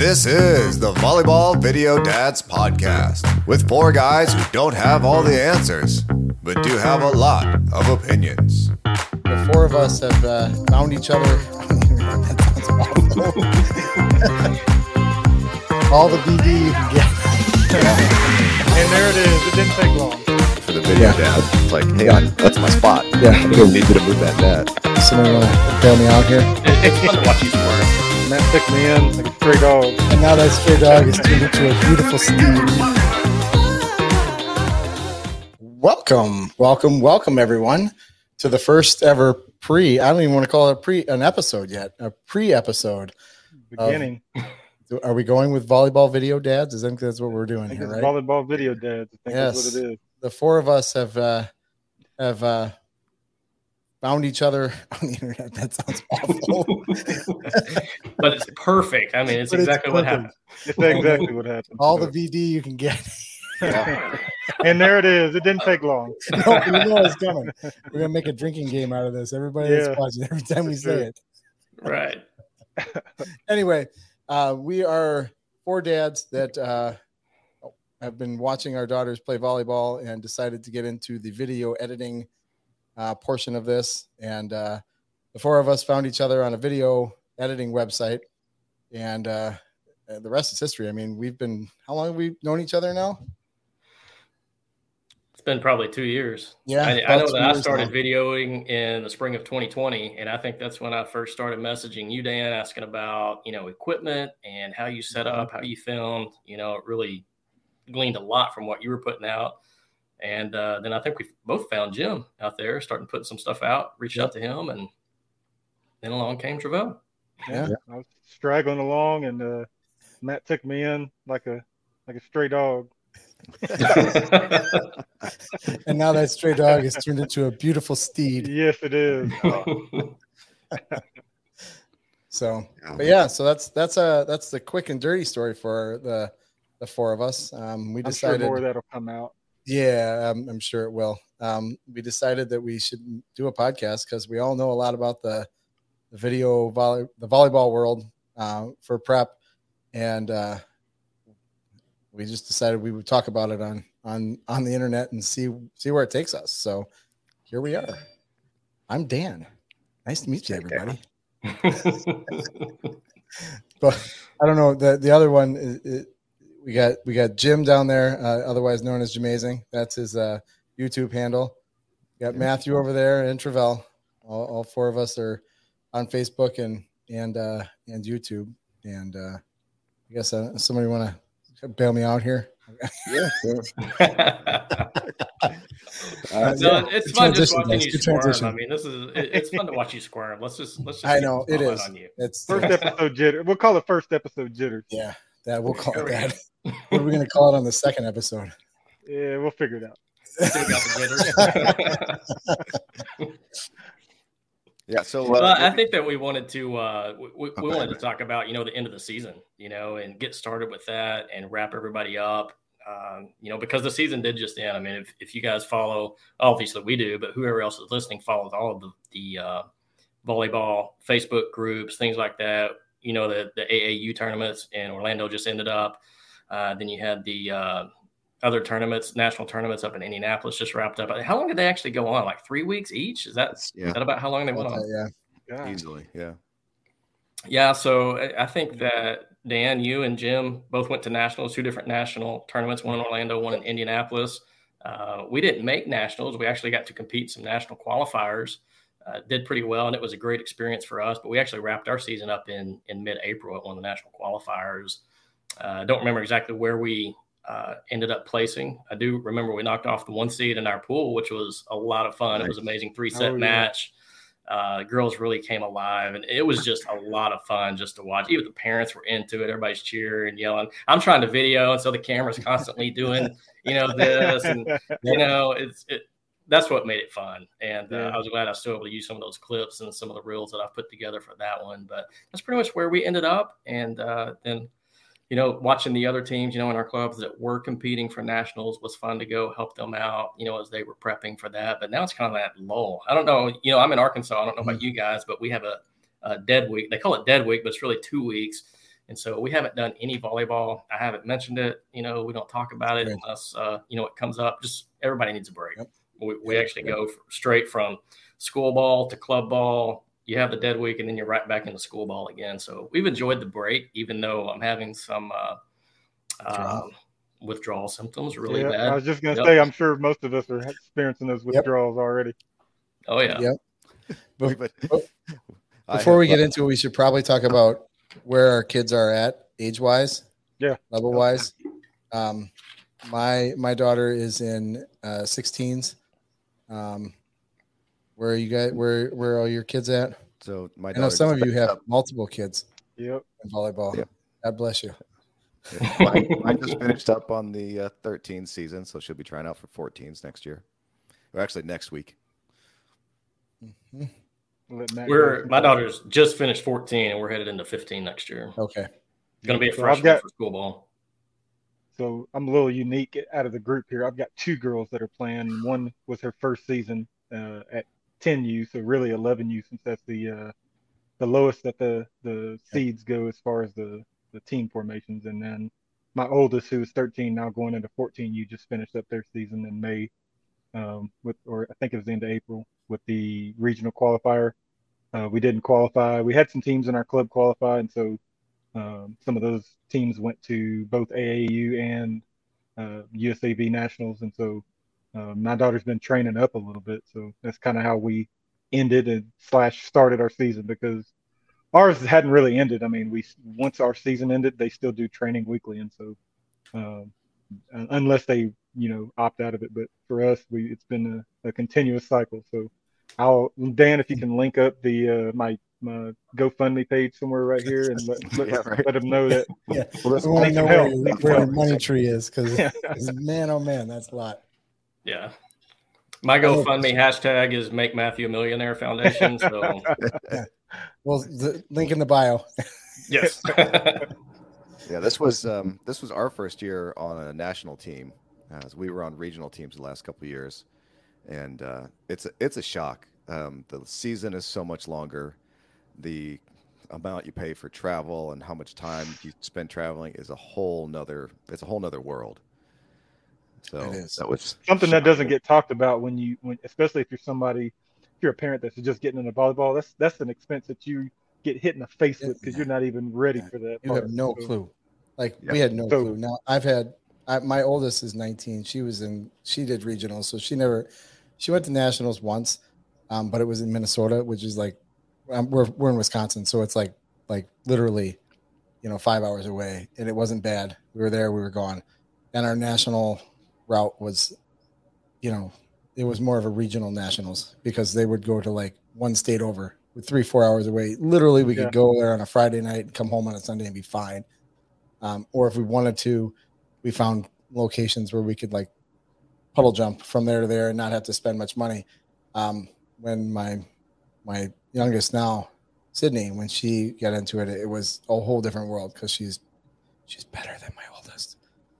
This is the Volleyball Video Dads Podcast with four guys who don't have all the answers, but do have a lot of opinions. The four of us have uh, found each other. that sounds awful. all the VD you can get. And there it is. It didn't take long. For the video Yeah. dad, it's like, hey, I- that's my spot. Yeah. I need you to move that net. Someone want to bail me out here? It's fun to watch you squirm. Matt took me in like a stray dog. And now that stray dog is turned into a beautiful steed. Welcome, welcome, welcome, everyone, to the first ever pre. I don't even want to call it a pre an episode yet. A pre episode. Beginning. Are we going with volleyball video dads? I think that's what we're I doing think here, it's right? volleyball video dads. I think that's Yes. what it is. the four of us have uh, have uh, found each other on the internet. That sounds awful. but it's perfect. I mean, it's But it's exactly what happened. It's exactly what happened. All the VD you can get. and there it is. It didn't take long. no, you know it's coming. We're gonna make a drinking game out of this. Everybody Yeah. that's watching, every time we say it. Right. Anyway, uh, we are four dads that uh, have been watching our daughters play volleyball and decided to get into the video editing uh, portion of this. And uh, the four of us found each other on a video editing website, and uh, the rest is history. I mean, we've been how long have we known each other now? It's been probably two years. Yeah, I, I know that I started now. videoing in the spring of 2020, and I think that's when I first started messaging you, Dan, asking about you know equipment and how you set Mm-hmm. up, how you filmed. You know, it really gleaned a lot from what you were putting out. And uh, then I think we both found Jim out there, starting putting some stuff out. Reached out to him, and then along came Travell. Yeah. I was straggling along, and uh, Matt took me in like a like a stray dog. And now that stray dog has turned into a beautiful steed. Yes, it is. So, but yeah, so that's that's a that's the quick and dirty story for the the four of us. Um, we I'm sure decided, more of that'll come out. Yeah, I'm, I'm sure it will. Um, we decided that we should do a podcast because we all know a lot about the the video volley the volleyball world uh, for prep, and uh, we just decided we would talk about it on on on the internet and see see where it takes us. So here we are. I'm Dan. Nice to meet you, everybody. but I don't know the the other one. Is, is, we got we got Jim down there, uh, otherwise known as Jamazing. That's his uh, YouTube handle. We got Matthew over there and Travell. All, all four of us are on Facebook and and uh, and YouTube. And uh, I guess uh, somebody want to bail me out here. Yeah. Uh, No, yeah, it's good fun just watching guys. you Good squirm. transition. I mean, this is it, it's fun to watch you squirm. Let's just let's just. I know the it spotlight is. On you. It's First episode jitter. We'll call it first episode jitters. yeah, that we'll call it that. What are we going to call it on the second episode? Yeah, we'll figure it out. Still got the jitters. Yeah. So, well, uh, I think that we wanted to uh, we, we we wanted to talk about you know the end of the season, you know, and get started with that and wrap everybody up. Um, you know, because the season did just end. I mean, if, if you guys follow, obviously we do, but whoever else is listening follows all of the, the uh, volleyball Facebook groups, things like that. You know, the, the AAU tournaments in Orlando just ended up. Uh, then you had the uh, other tournaments, national tournaments up in Indianapolis just wrapped up. How long did they actually go on? Like three weeks each? Is that, is yeah, that about how long they went on? yeah. God. easily. Yeah. Yeah, so I I think that Dan, you and Jim both went to nationals, two different national tournaments, one in Orlando, one in Indianapolis. Uh, we didn't make nationals. We actually got to compete some national qualifiers. Uh, did pretty well, and it was a great experience for us. But we actually wrapped our season up in in mid April at one of the national qualifiers. I uh, don't remember exactly where we uh, ended up placing. I do remember we knocked off the one seed in our pool, which was a lot of fun. It was an amazing three set Oh, yeah. match. Uh, girls really came alive, and it was just a lot of fun just to watch. Even the parents were into it. Everybody's cheering, yelling. I'm trying to video, and so the camera's constantly doing, you know, this, and you know, it's it. That's what made it fun, and uh, Yeah. I was glad I was still able to use some of those clips and some of the reels that I've put together for that one. But that's pretty much where we ended up, and uh, then you know, watching the other teams, you know, in our clubs that were competing for nationals was fun to go help them out, you know, as they were prepping for that. But now it's kind of that lull. I don't know, you know, I'm in Arkansas. I don't know about you guys, but we have a, a dead week. They call it dead week, but it's really two weeks And so we haven't done any volleyball. I haven't mentioned it. You know, we don't talk about it unless uh, you know it comes up. Just everybody needs a break. Yep. We, we actually go straight from school ball to club ball. You have the dead week, and then you're right back into school ball again. So we've enjoyed the break, even though I'm having some uh, Withdrawal. um, withdrawal symptoms really Yeah, bad. I was just gonna Yep. say, I'm sure most of us are experiencing those withdrawals already. oh yeah. Yep. But- But- Before we get into it, we should probably talk about where our kids are at age wise. Yeah. Level wise. Um, my my daughter is in uh, 16s. Um, where are you guys? Where where are all your kids at? so my I know some of you finished have multiple kids Yep. in volleyball. Yeah. God bless you. up- mine, mine just finished up on the uh, 13 season, so she'll be trying out for 14s next year. Or actually next week. Mhm. We're my daughter's just finished 14, and we're headed into 15 next year. Okay. It's going to be a So freshman got- for school ball. So I'm a little unique out of the group here. I've got two girls that are playing. One was her first season uh, at 10U, so really 11U since that's the uh, the lowest that the the seeds go as far as the the team formations. And then my oldest, who is 13 now, going into 14U, just finished up their season in May, um, with or I think it was the end of April with the regional qualifier. Uh, we didn't qualify. We had some teams in our club qualify, and so um, some of those teams went to both AAU and uh, USAV nationals, and so uh, my daughter's been training up a little bit. So that's kind of how we ended and slash started our season because ours hadn't really ended. I mean, we once our season ended, they still do training weekly, and so um, unless they you know opt out of it, but for us, we it's been a, a continuous cycle. So I'll Dan, if you can link up the uh, my my GoFundMe page somewhere right here and let let, Yeah, right. let them know that Yeah. Well, this We want to know where, your- where your money tree is because Yeah. man, oh man, that's a lot. Yeah. My GoFundMe hashtag is Make Matthew a Millionaire Foundation. So Well, the link in the bio. yes. Yeah, this was um, this was our first year on a national team, as we were on regional teams the last couple of years, and uh, it's a, it's a shock. Um, the season is so much longer. The amount you pay for travel and how much time you spend traveling is a whole nother it's a whole nother world. So It is. that was something that doesn't get talked about when you when especially if you're somebody if you're a parent that's just getting into volleyball that's that's an expense that you get hit in the face with because you're not even ready Yeah. for that You part. have no So, clue. Like Yeah. we had no So- clue. Now I've had I, my oldest is 19. She was in she did regionals, so she never she went to nationals once, um, but it was in Minnesota, which is like we're we're in Wisconsin, so it's like like literally, you know, five hours away, and it wasn't bad. We were there, we were gone, and our national route was, you know, it was more of a regional nationals because they would go to like one state over with three four hours away. Literally, we Yeah. could go there on a Friday night and come home on a Sunday and be fine. Um, or if we wanted to, we found locations where we could like puddle jump from there to there and not have to spend much money. Um, when my my youngest now, Sydney, when she got into it, it was a whole different world because she's she's better than my oldest.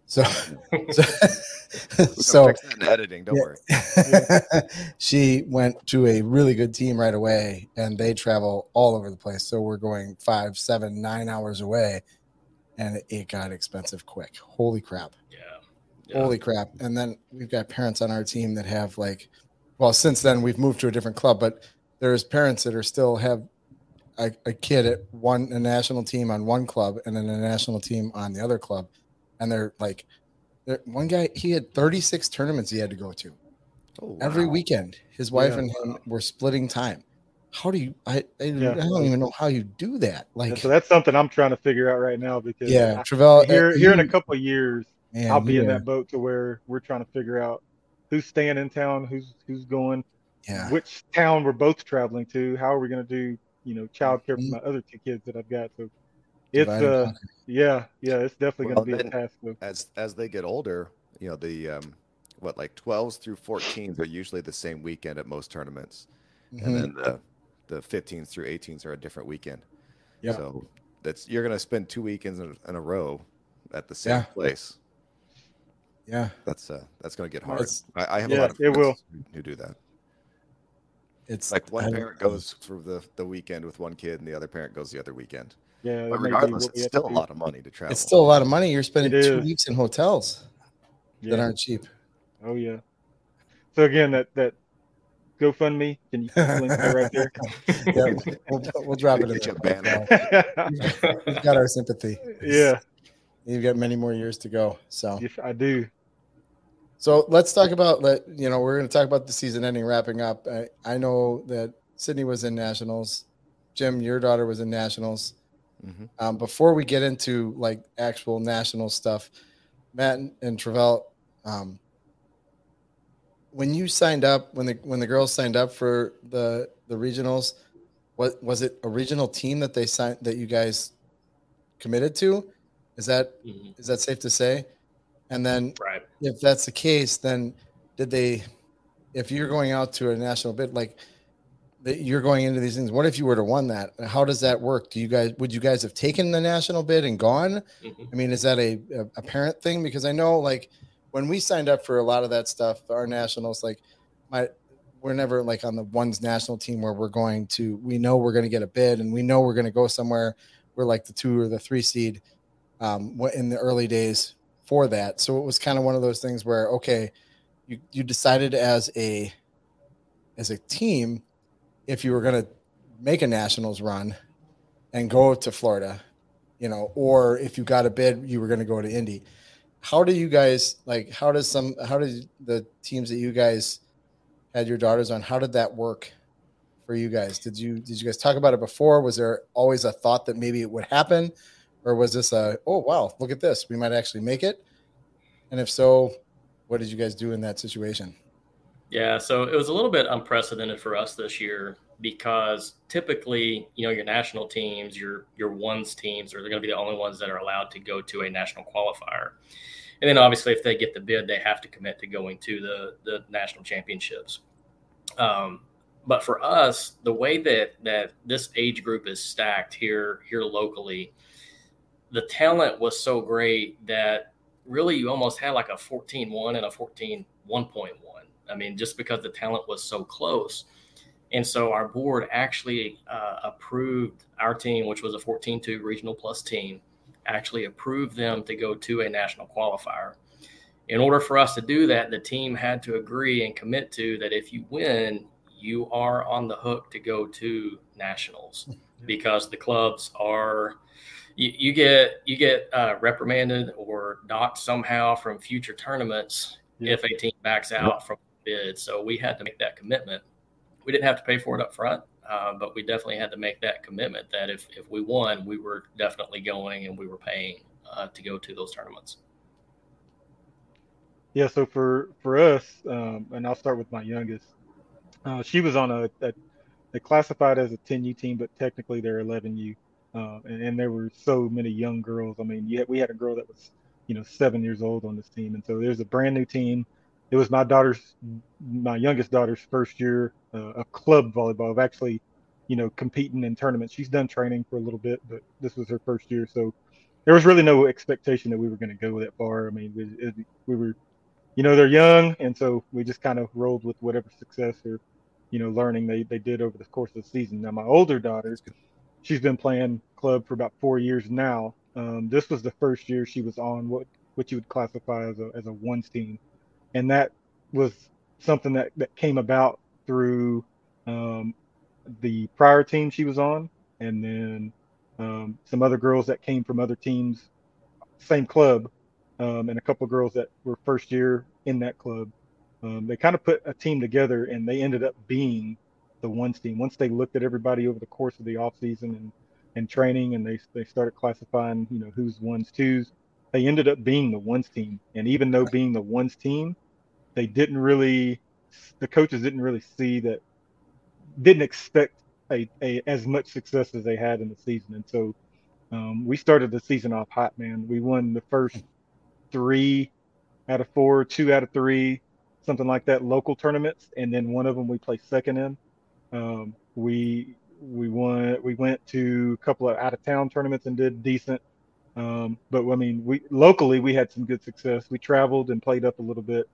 So so, so in editing. Don't Yeah. worry. she went to a really good team right away and they travel all over the place so we're going five seven nine hours away and it, it got expensive quick holy crap yeah. yeah. holy crap and then we've got parents on our team that have like well since then we've moved to a different club but there's parents that are still have a, a kid at one a national team on one club and then a national team on the other club and they're like they're, one guy he had 36 tournaments he had to go to Oh, every wow. weekend his wife Yeah. and him were splitting time how do you i I, Yeah. I don't even know how you do that yeah, like so that's something I'm trying to figure out right now because yeah Travell here uh, here in a couple of years man, I'll be in that boat to where we're trying to figure out who's staying in town, who's who's going, yeah which town we're both traveling to, how are we going to do, you know, childcare Mhm. for my other two kids that I've got. So it's divide uh conquer. yeah, yeah, it's definitely Well, going to be a task. Though. as as they get older, you know, the um, what like 12s through 14s are usually the same weekend at most tournaments, Mhm. and then the the 15s through 18s are a different weekend. Yeah. So that's you're gonna spend two weekends in, in a row at the same Yeah. place. yeah That's uh that's gonna get hard. It's- I, I have Yeah, a lot of it will. friends who, who do that. It's Like one I- parent um goes for the the weekend with one kid, and the other parent goes the other weekend. Yeah, but regardless, it's still a lot of money to travel. It's still a lot of money. You're spending two weeks in hotels yeah. that aren't cheap. Oh yeah. So again, that that GoFundMe, can you link that right there? yeah, we'll, we'll drop it in there. We've got our sympathy. Yeah. You've got many more years to go. So yes, I do. So let's talk about let you know we're going to talk about the season ending, wrapping up. I, I know that Sydney was in nationals. Jim, your daughter was in nationals. Mm-hmm. Um, before we get into like actual national stuff, Matt and, and Travell, um, when you signed up, when the when the girls signed up for the the regionals, what was it a regional team that they signed that you guys committed to? Is that mm-hmm. is that safe to say? And then, right. If that's the case, then did they? If you're going out to a national bid, like that you're going into these things. What if you were to won that? How does that work? Do you guys would you guys have taken the national bid and gone? Mm-hmm. I mean, is that a, a, a parent thing? Because I know like when we signed up for a lot of that stuff, our nationals, like my we're never like on the ones national team where we're going to we know we're going to get a bid and we know we're going to go somewhere we're like the two or the three seed um, what in the early days for that so it was kind of one of those things where okay you, you decided as a as a team if you were going to make a nationals run and go to Florida, you know, or if you got a bid, you were going to go to Indy. How do you guys like? How does some? How did the teams that you guys had your daughters on? How did that work for you guys? Did you did you guys talk about it before? Was there always a thought that maybe it would happen, or was this a oh wow look at this we might actually make it? And if so, what did you guys do in that situation? Yeah, so it was a little bit unprecedented for us this year because typically, you know, your national teams, your your ones teams, are going to be the only ones that are allowed to go to a national qualifier. And then obviously, if they get the bid, they have to commit to going to the the national championships. Um, but for us, the way that that this age group is stacked here here locally, the talent was so great that really you almost had like a 14-1 and a 14 1.1 I mean, just because the talent was so close. And so our board actually uh, approved our team, which was a 14 2 regional plus team, actually approved them to go to a national qualifier. In order for us to do that, the team had to agree and commit to that if you win, you are on the hook to go to nationals because the clubs are you, you get you get uh, reprimanded or docked somehow from future tournaments yeah. if a team backs out from bid. So we had to make that commitment. We didn't have to pay for it up front, uh, but we definitely had to make that commitment that if, if we won, we were definitely going and we were paying uh, to go to those tournaments. Yeah, so for for us, um, and I'll start with my youngest. Uh, she was on a, a they classified as a 10U team, but technically they're 11U, uh, and, and, there were so many young girls. I mean, we had a girl that was, you know, seven years old on this team, and so there's a brand new team it was my daughter's, my youngest daughter's first year uh, of club volleyball, of actually, you know, competing in tournaments. She's done training for a little bit, but this was her first year, so there was really no expectation that we were going to go that far. I mean, we, we were, you know, they're young, and so we just kind of rolled with whatever success or, you know, learning they they did over the course of the season. Now, my older daughter, she's been playing club for about four years now. Um, this was the first year she was on what what you would classify as a as a ones team and that was something that, that came about through um, the prior team she was on, and then um, some other girls that came from other teams, same club, um, and a couple of girls that were first year in that club. Um, they kind of put a team together, and they ended up being the ones team. Once they looked at everybody over the course of the off season and and training, and they they started classifying, you know, who's ones, twos they ended up being the ones team. And even though being the ones team, they didn't really, the coaches didn't really see that, didn't expect a, a as much success as they had in the season. And so um, we started the season off hot, man. We won the first three out of four, two out of three, something like that, local tournaments, and then one of them we placed second in. Um, we we won. We went to a couple of out of town tournaments and did decent. Um, but I mean, we locally we had some good success. We traveled and played up a little bit,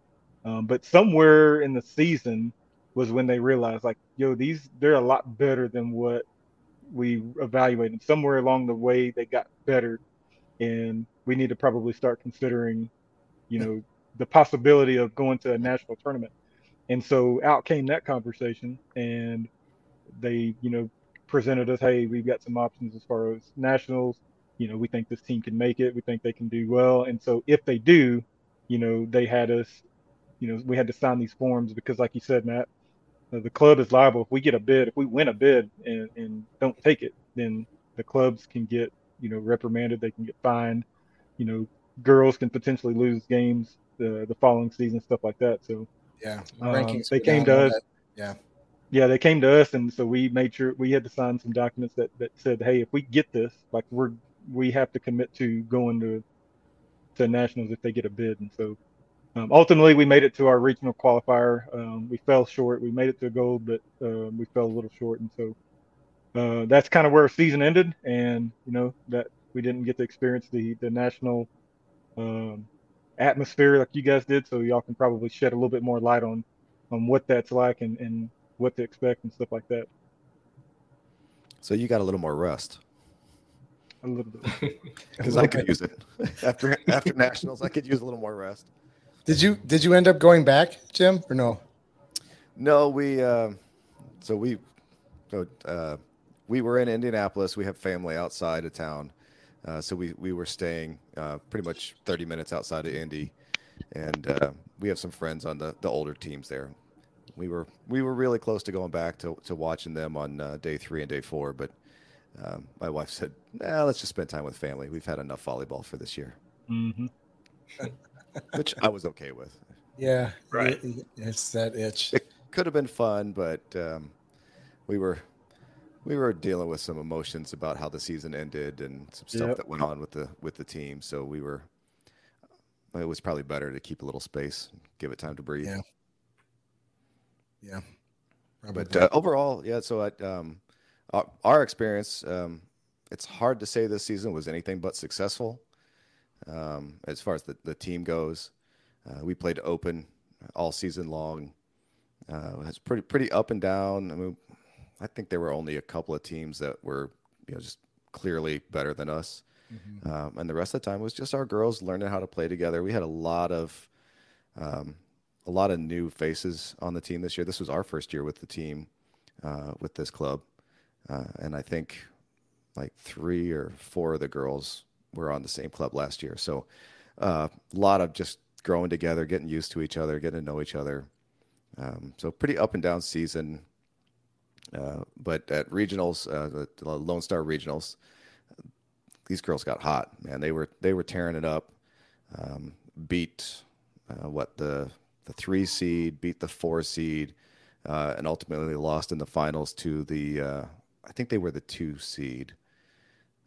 um, but somewhere in the season was when they realized, like, yo, these they're a lot better than what we evaluated. Somewhere along the way, they got better, and we need to probably start considering, you know, the possibility of going to a national tournament. And so out came that conversation, and they, you know, presented us, hey, we've got some options as far as nationals. You know, we think this team can make it. We think they can do well. And so if they do, you know, they had us, you know, we had to sign these forms because, like you said, Matt, uh, the club is liable. If we get a bid, if we win a bid and, and don't take it, then the clubs can get, you know, reprimanded. They can get fined. You know, girls can potentially lose games the the following season, stuff like that. So yeah, um, they came to us. Yeah, yeah, they came to us, and so we made sure we had to sign some documents that that said, hey, if we get this, like we're we have to commit to going to to nationals if they get a bid, and so. Um, ultimately, we made it to our regional qualifier. Um, we fell short. We made it to gold, but uh, we fell a little short, and so uh, that's kind of where our season ended. And you know that we didn't get to experience the the national um, atmosphere like you guys did. So y'all can probably shed a little bit more light on on what that's like and, and what to expect and stuff like that. So you got a little more rest. A little bit. Because I could use it after after nationals. I could use a little more rest. Did you did you end up going back, Jim, or no? No, we. Uh, so we. So uh, we were in Indianapolis. We have family outside of town, uh, so we we were staying uh, pretty much 30 minutes outside of Indy, and uh, we have some friends on the the older teams there. We were we were really close to going back to to watching them on uh, day three and day four, but um, my wife said, "Nah, let's just spend time with family. We've had enough volleyball for this year," mm-hmm. which I was okay with. Yeah, right. it's that itch. It could have been fun, but um, we were we were dealing with some emotions about how the season ended and some stuff yep. that went on with the with the team. So we were. It was probably better to keep a little space, give it time to breathe. Yeah. Yeah. Probably. But uh, overall, yeah. So at um, our, our experience, um, it's hard to say this season was anything but successful. Um, as far as the, the team goes, uh, we played open all season long. Uh, it's pretty pretty up and down. I mean, I think there were only a couple of teams that were, you know, just clearly better than us. Mm-hmm. Um, and the rest of the time was just our girls learning how to play together. We had a lot of, um, a lot of new faces on the team this year. This was our first year with the team, uh, with this club, uh, and I think like three or four of the girls were on the same club last year. So uh, a lot of just growing together, getting used to each other, getting to know each other. Um, so pretty up and down season. Uh, but at regionals, uh, the, Lone Star regionals, these girls got hot, man. They were they were tearing it up. Um, beat uh, what the the three seed, beat the four seed, uh, and ultimately lost in the finals to the uh, I think they were the two seed,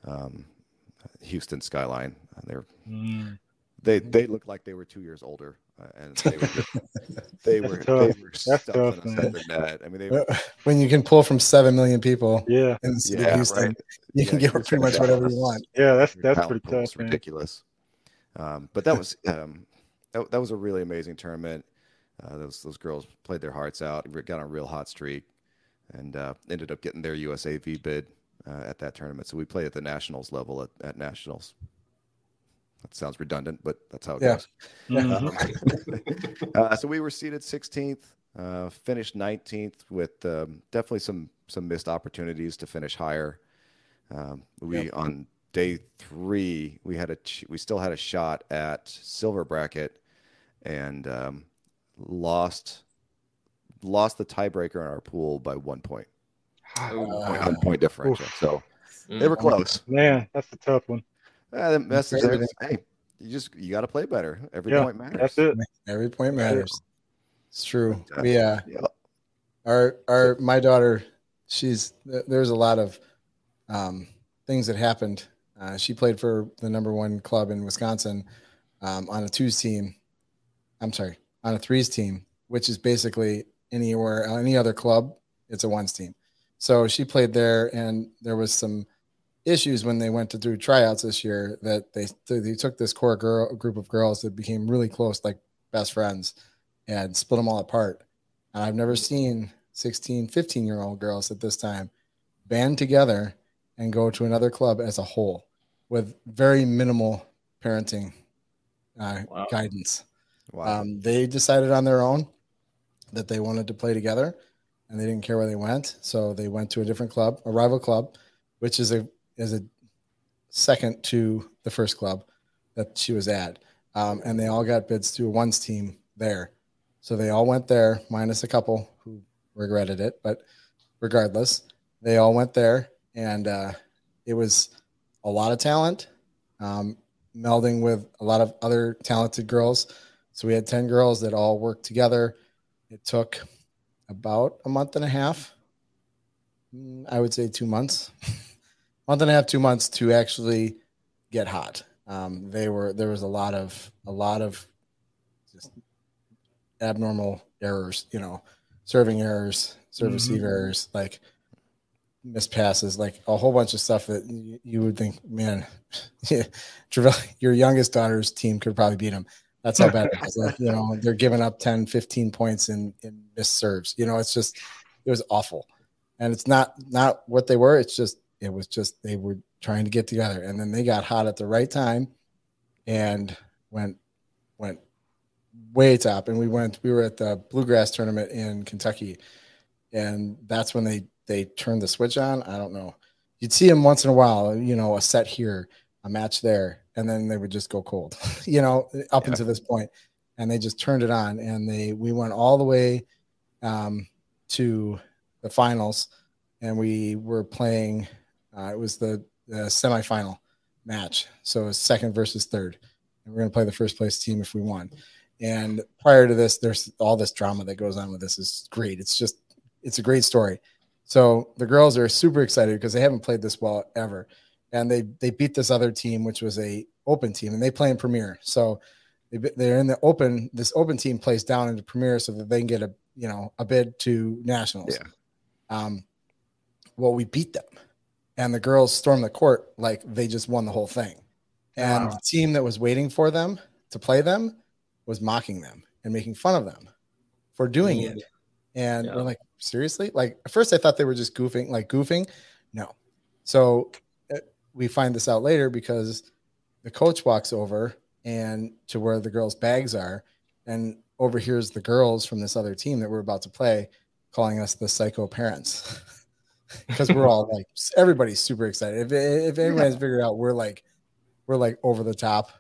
um, Houston Skyline. They're mm they they looked like they were two years older, and they were just, they were they were stuffing us at the net. I mean, they were, when you can pull from seven million people, yeah, in the city yeah, of Houston, right. you yeah, can get pretty much whatever you want. Yeah, that's that's pretty tough. Ridiculous. Um, but that was um, that, that was a really amazing tournament. Uh, those those girls played their hearts out, got on a real hot streak, and uh, ended up getting their USAV bid uh, at that tournament. So we played at the nationals level at, at nationals. That sounds redundant, but that's how it yeah. goes. Mm-hmm. uh, so we were seated 16th, uh, finished 19th with um, definitely some some missed opportunities to finish higher. Um, we yep. on day three we had a we still had a shot at silver bracket, and um, lost lost the tiebreaker in our pool by one point. Uh, one point differential. Oof. So they were close. Man, that's a tough one. Uh, the message is, hey, you just you got to play better. Every yeah, point matters. That's it. Every point matters. It's true. We uh, yeah. our our my daughter, she's there's a lot of um, things that happened. Uh, she played for the number one club in Wisconsin um, on a twos team. I'm sorry, on a threes team, which is basically anywhere any other club. It's a ones team. So she played there, and there was some issues when they went to do tryouts this year that they they took this core girl group of girls that became really close, like best friends, and split them all apart. And I've never seen 16, 15 year old girls at this time band together and go to another club as a whole with very minimal parenting uh, wow. guidance. Wow. Um, they decided on their own that they wanted to play together and they didn't care where they went. So they went to a different club, a rival club, which is a is a second to the first club that she was at. Um, and they all got bids through one's team there. So they all went there, minus a couple who regretted it. But regardless, they all went there, and uh, it was a lot of talent, um, melding with a lot of other talented girls. So we had 10 girls that all worked together. It took about a month and a half. Mm, I would say two months, month and a half, two months to actually get hot. Um, they were there was a lot of a lot of just abnormal errors, you know, serving errors, service mm-hmm. errors, like missed passes, like a whole bunch of stuff that you, you would think, man, your youngest daughter's team could probably beat them. That's how bad it is. Like, you know, they're giving up 10, 15 points in, in missed serves. You know, it's just, it was awful. And it's not, not what they were. It's just, it was just, they were trying to get together. And then they got hot at the right time and went, went way top. And we went, we were at the bluegrass tournament in Kentucky. And that's when they, they turned the switch on. I don't know. You'd see them once in a while, you know, a set here, a match there and then they would just go cold, you know, up yeah. until this point. And they just turned it on, and they we went all the way um, to the finals, and we were playing. Uh, it was the, the semifinal match, so it was second versus third, and we're going to play the first place team if we won. And prior to this, there's all this drama that goes on with this is great. It's just it's a great story. So the girls are super excited because they haven't played this well ever and they they beat this other team, which was a open team, and they play in Premier. So they, they're in the open. This open team plays down into Premier so that they can get a you know a bid to nationals. Yeah. Um, well, we beat them, and the girls stormed the court like they just won the whole thing. And wow. the team that was waiting for them to play them was mocking them and making fun of them for doing it. Mm. And yeah. we're like, seriously? Like at first I thought they were just goofing, like goofing. No. So uh, we find this out later because the coach walks over and to where the girls' bags are and overhears the girls from this other team that we're about to play calling us the psycho parents because we're all like everybody's super excited. If if anyone has figured out, we're like we're like over the top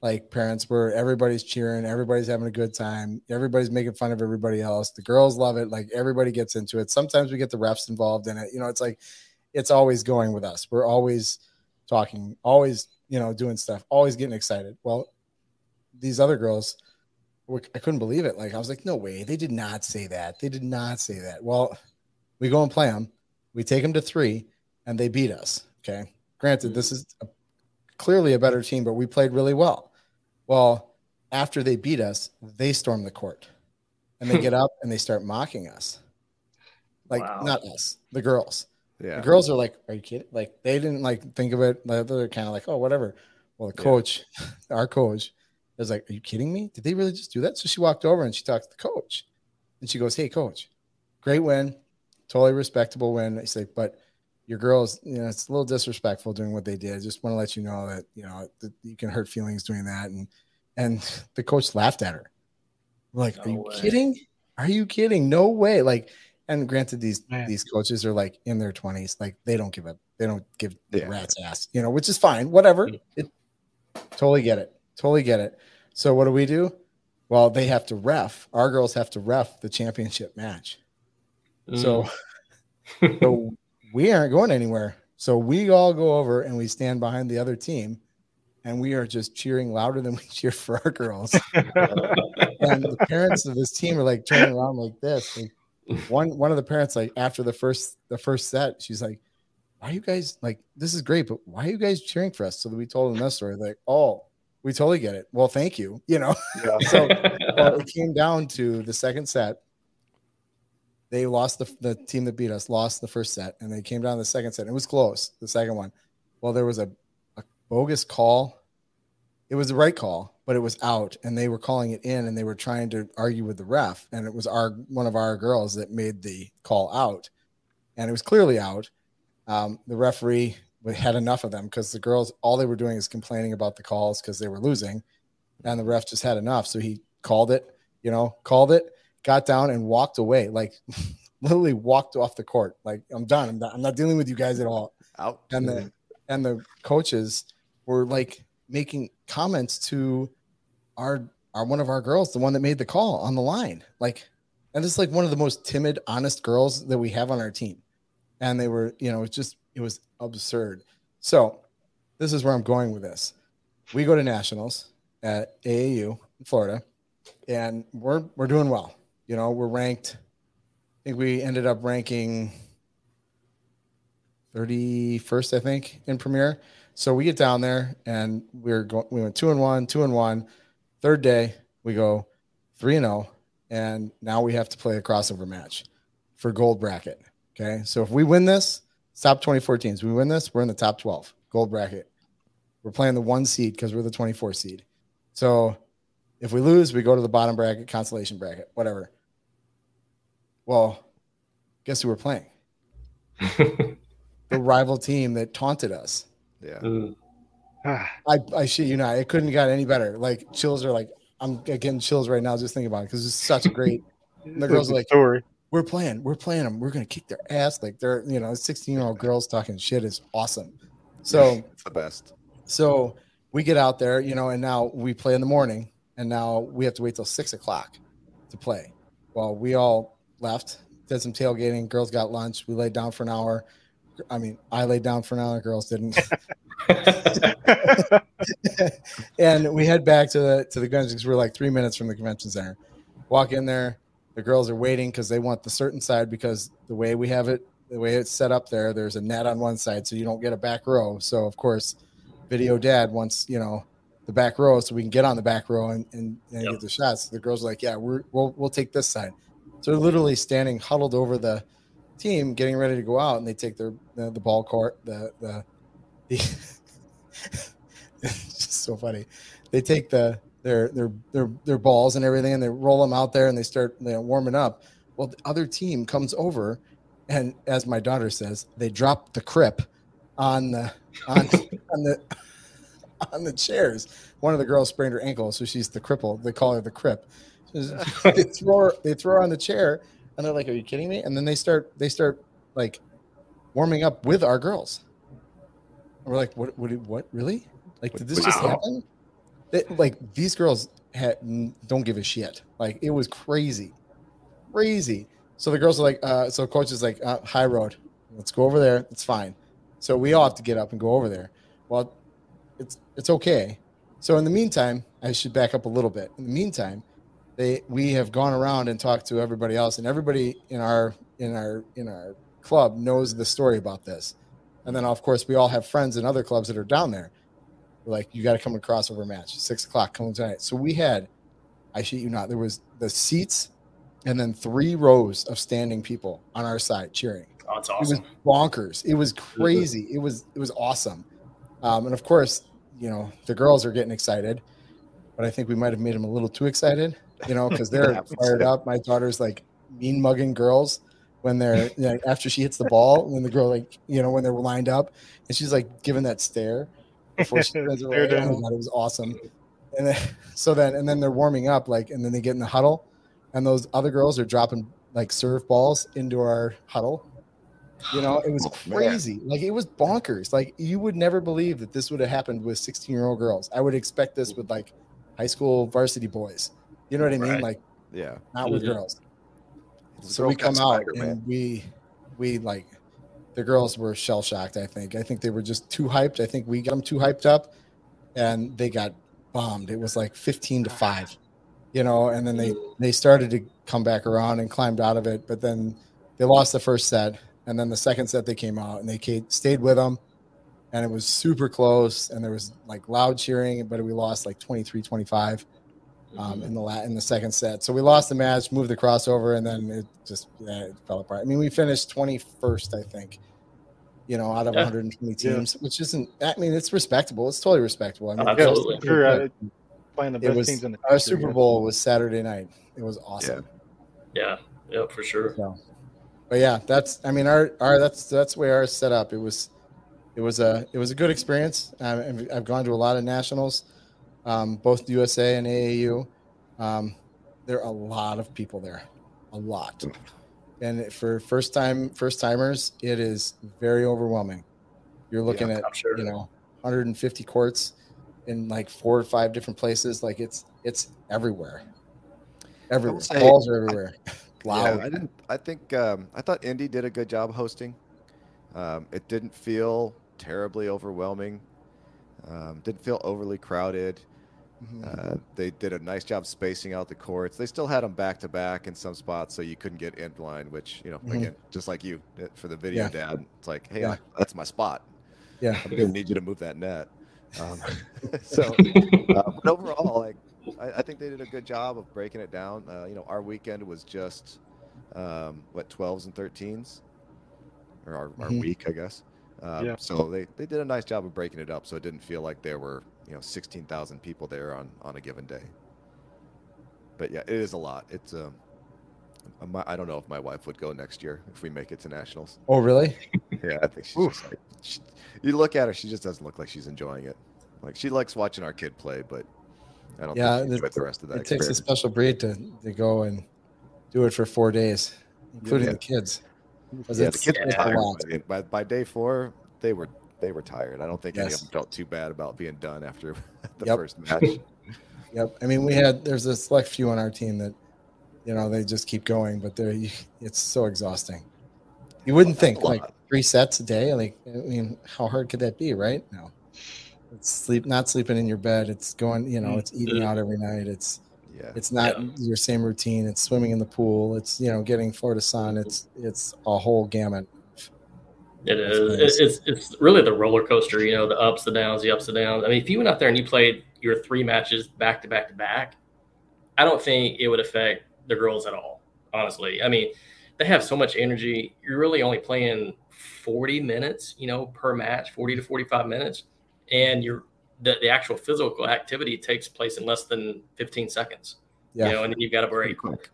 like parents where everybody's cheering, everybody's having a good time, everybody's making fun of everybody else. The girls love it, like everybody gets into it. Sometimes we get the refs involved in it. You know, it's like it's always going with us. We're always talking, always, you know, doing stuff, always getting excited. Well, these other girls, I couldn't believe it. Like, I was like, no way. They did not say that. They did not say that. Well, we go and play them. We take them to three and they beat us. Okay. Granted, this mm-hmm. is a, clearly a better team, but we played really well. Well, after they beat us, they storm the court and they get up and they start mocking us. Like, wow. not us, the girls. Yeah. The girls are like, "Are you kidding?" Like they didn't like think of it. They're kind of like, "Oh, whatever." Well, the coach, yeah. our coach, is like, "Are you kidding me? Did they really just do that?" So she walked over and she talked to the coach, and she goes, "Hey, coach, great win, totally respectable win." He's like, "But your girls, you know, it's a little disrespectful doing what they did. I just want to let you know that you know that you can hurt feelings doing that." And and the coach laughed at her, like, no "Are you way. kidding? Are you kidding? No way!" Like and granted, these Man. these coaches are like in their twenties, like they don't give a they don't give yeah. rat's ass, you know, which is fine. Whatever. It totally get it. Totally get it. So what do we do? Well, they have to ref. Our girls have to ref the championship match. Mm. So, so we aren't going anywhere. So we all go over and we stand behind the other team and we are just cheering louder than we cheer for our girls. and the parents of this team are like turning around like this. Like, one one of the parents like after the first the first set she's like why are you guys like this is great but why are you guys cheering for us so that we told them that story like oh we totally get it well thank you you know yeah. so well, it came down to the second set they lost the, the team that beat us lost the first set and they came down the second set. It was close the second one. Well there was a, a bogus call. It was the right call but it was out and they were calling it in and they were trying to argue with the ref and it was our one of our girls that made the call out and it was clearly out. Um, the referee had enough of them because the girls all they were doing is complaining about the calls because they were losing, and the ref just had enough. So he called it, you know, called it, got down and walked away, like literally walked off the court. Like I'm done. I'm not, I'm not dealing with you guys at all. Out. And the and the coaches were like making comments to our our one of our girls, the one that made the call on the line, like, and this is like one of the most timid, honest girls that we have on our team, and they were, you know, it's just it was absurd. So this is where I'm going with this. We go to nationals at AAU in Florida, and we're we're doing well. You know, we're ranked. I think we ended up ranking 31st, I think, in Premier. So we get down there and we're going. We went two and one, two and one. Third day, we go three and zero, and now we have to play a crossover match for gold bracket. Okay, so if we win this, top 24 teams. We win this, we're in the top 12 gold bracket. We're playing the one seed because we're the 24 seed. So if we lose, we go to the bottom bracket, consolation bracket, whatever. Well, guess who we're playing? the rival team that taunted us. Yeah. Mm. I, I shit you not. It couldn't have got any better. Like chills are like I'm getting chills right now just thinking about it because it's such a great. the girls are like, story. we're playing, we're playing them. We're gonna kick their ass. Like they're you know, 16 year old girls talking shit is awesome. So It's the best. so we get out there, you know, and now we play in the morning, and now we have to wait till six o'clock to play. Well, we all left, did some tailgating. Girls got lunch. We laid down for an hour. I mean, I laid down for an hour. Girls didn't. and we head back to the to the guns because we're like three minutes from the convention center. Walk in there, the girls are waiting because they want the certain side because the way we have it, the way it's set up there, there's a net on one side, so you don't get a back row. So of course, video dad wants you know the back row so we can get on the back row and, and, and Yep. get the shots. The girls are like, yeah, we're we'll we'll take this side. So they're literally standing huddled over the team, getting ready to go out, and they take their the, the ball court, the the the. it's just so funny. They take the their their their their balls and everything, and they roll them out there, and they start you know, warming up. Well, the other team comes over, and as my daughter says, they drop the crip on the on, on the on the chairs. One of the girls sprained her ankle, so she's the cripple. They call her the crip. they throw her, they throw her on the chair, and they're like, "Are you kidding me?" And then they start they start like warming up with our girls. And we're like, "What? What? What? Really? Like, did this just happen?" They, like these girls had, don't give a shit. Like it was crazy, crazy. So the girls are like, uh, so coach is like, uh, high road, let's go over there. It's fine. So we all have to get up and go over there. Well, it's it's okay. So in the meantime, I should back up a little bit. In the meantime, they we have gone around and talked to everybody else, and everybody in our in our in our club knows the story about this. And then of course we all have friends in other clubs that are down there. We're like, you got to come to crossover match, six o'clock, coming tonight. So we had, I shit you not, there was the seats, and then three rows of standing people on our side cheering Oh, it's it was awesome. bonkers. It was crazy. It was it was awesome. Um, and of course, you know the girls are getting excited, but I think we might have made them a little too excited. You know, because they're fired up. My daughter's like mean mugging girls when they're you know, after she hits the ball, and the girl like you know when they're lined up, and she's like giving that stare before she does it. Right. Oh. It was awesome. And then so then and then they're warming up like, and then they get in the huddle, and those other girls are dropping like serve balls into our huddle. You know, it was Oh, man. crazy. Like it was bonkers. Like you would never believe that this would have happened with 16 year old girls. I would expect this with like high school varsity boys. You know what I mean? Right. Like Yeah. not with Mhm. girls. The So Girl we come out swagger, man. and we we like the girls were shell shocked. I think. I think they were just too hyped. I think we got them too hyped up, and they got bombed. It was like 15 to five, you know. And then they they started to come back around and climbed out of it, but then they lost the first set, and then the second set they came out and they stayed with them, and it was super close, and there was like loud cheering, but we lost like 23 25 um, in the la- in the second set. So we lost the match, moved the crossover, and then it just yeah, it fell apart. I mean, we finished twenty first, I think. You know, out of Yeah. 120 Yeah. teams, which isn't. I mean, it's respectable. It's totally respectable. I mean, Yeah, Absolutely. sure, uh, playing the It best was- teams in the our country, Super yeah. Bowl was Saturday night. It was awesome. Yeah. Yeah, for sure. So, but yeah, that's I mean our our that's that's the way ours set up. It was it was a it was a good experience. I've, I've gone to a lot of nationals, um, both USA and AAU. Um, there are a lot of people there, a lot, and for first time first timers, it is very overwhelming. You're looking Yeah, at sure. you know 150 courts in like four or five different places. Like it's it's everywhere, everywhere. say- Balls are everywhere. Yeah, Loud. I didn't. I think um, I thought Indy did a good job hosting. Um, it didn't feel terribly overwhelming. Um, didn't feel overly crowded. Mhm. Uh, they did a nice job spacing out the courts. They still had them back to back in some spots, so you couldn't get in line. Which you know, Mhm. again, just like you uh, for the video, Yeah. dad. It's like, hey, Yeah. that's my spot. yeah. I'm gonna need you to move that net. Um, so, uh, but overall, like I, I think they did a good job of breaking it down. Uh, you know, our weekend was just um, what 12s and 13s, or our, our Mhm. week, I guess. Um, Yeah. So they, they did a nice job of breaking it up, so it didn't feel like there were you know 16,000 people there on on a given day. But yeah, it is a lot. It's um, I don't know if my wife would go next year if we make it to nationals. Oh really? Yeah, I think she's just like, she, you look at her, she just doesn't look like she's enjoying it. Like she likes watching our kid play, but I don't Yeah, think the rest of that. It takes a special breed to, to go and do it for four days, including Yeah. the kids. yeah, the kids were it's a tired. lot. By, by, by day four, they were they were tired. I don't think any of them felt too bad about being done after the Yep. first match. Yep. I mean, we had there's a select few on our team that, you know, they just keep going, but they're it's so exhausting. You wouldn't That's think like three sets a day. Like, I mean, how hard could that be, right? No. It's sleep, not sleeping in your bed. It's going, you know, it's eating mm-hmm. out every night. It's Yeah, it's not Yeah. your same routine. It's swimming in the pool. It's you know getting Florida sun. It's it's a whole gamut. It is. It's it's really the roller coaster. You know, the ups, the downs, the ups, the downs. I mean, if you went out there and you played your three matches back to back to back, I don't think it would affect the girls at all. Honestly, I mean, they have so much energy. You're really only playing 40 minutes, you know, per match, 40 to 45 minutes, and you're the, the actual physical activity takes place in less than 15 seconds. Yeah. You know, and then you've got a pretty break quick.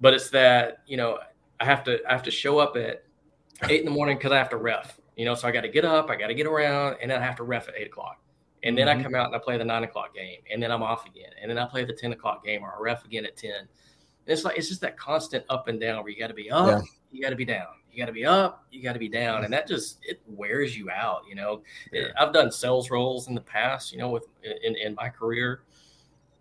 but it's that you know I have to I have to show up at eight in the morning because I have to ref. You know, so I got to get up, I got to get around, and then I have to ref at eight o'clock. And then I Mhm. come out and I play the nine o'clock game, and then I'm off again, and then I play the ten o'clock game, or I ref again at ten. And it's like it's just that constant up and down where you got to be up, Yeah. you got to be down, you got to be up, you got to be down, and that just it wears you out. You know, Yeah. I've done sales roles in the past, you know, with in, in my career,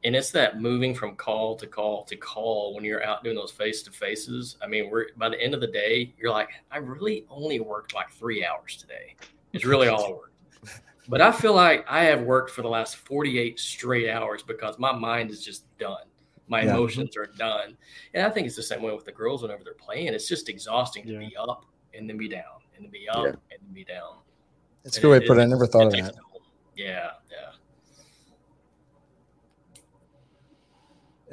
and it's that moving from call to call to call when you're out doing those face to faces. I mean, we're by the end of the day, you're like, I really only worked like three hours today. It's really all I worked. But I feel like I have worked for the last 48 straight hours because my mind is just done. My Yeah. emotions are done. And I think it's the same way with the girls whenever they're playing. It's just exhausting to Yeah. be up and then be down and then be up Yeah. and then be down. It's a good way to put it. I never thought of that. Yeah, yeah.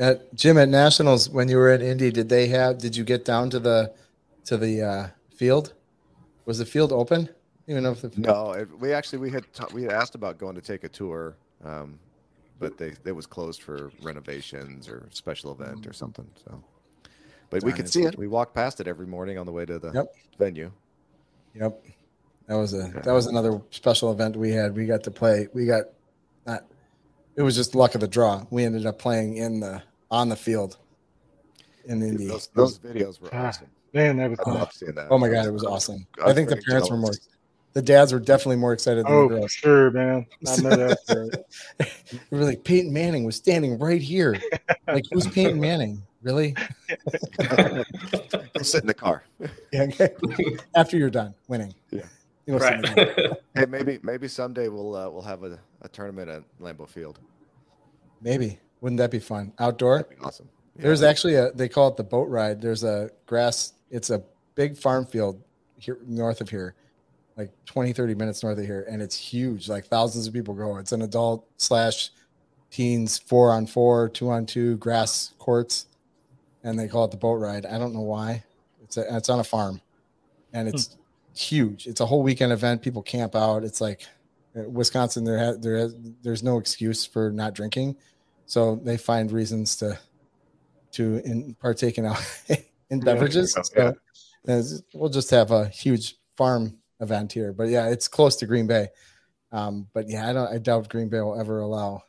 At Jim at Nationals, when you were at Indy, did they have? Did you get down to the to the uh, field? Was the field open? Even know if the No, it, we actually we had ta- we had asked about going to take a tour, um, but they it was closed for renovations or special event or something. So, but we could see it. We walked past it every morning on the way to the Yep. venue. Yep, that was a that was another special event we had. We got to play. We got not. It was just luck of the draw. We ended up playing in the on the field in Indy. Those, those videos were Ah, awesome. Man, that was I love seeing that. Oh my god, it was awesome. I was I think the very parents were more. The dads were definitely more excited than Oh, the for girls. sure, man. I know that. right. We were like Peyton Manning was standing right here. Like who's Peyton Manning? Really? Go sit in the car. Yeah. Okay. After you're done winning. Yeah. You know, right. something like that. Hey, maybe maybe someday we'll uh, we'll have a, a tournament at Lambeau Field. Maybe. Wouldn't that be fun? Outdoor? Be awesome. Yeah. There's actually a they call it the boat ride. There's a grass, it's a big farm field here north of here, like 20, 30 minutes north of here, and it's huge. Like thousands of people go. It's an adult slash teens four on four, two on two grass courts, and they call it the boat ride. I don't know why. It's a, it's on a farm, and it's huge. It's a whole weekend event. People camp out. It's like uh, Wisconsin. There ha- there has, there's no excuse for not drinking, so they find reasons to to in partake in in beverages. Yeah. So we'll just have a huge farm event here. But yeah, it's close to Green Bay. Um, but yeah, I don't. I doubt Green Bay will ever allow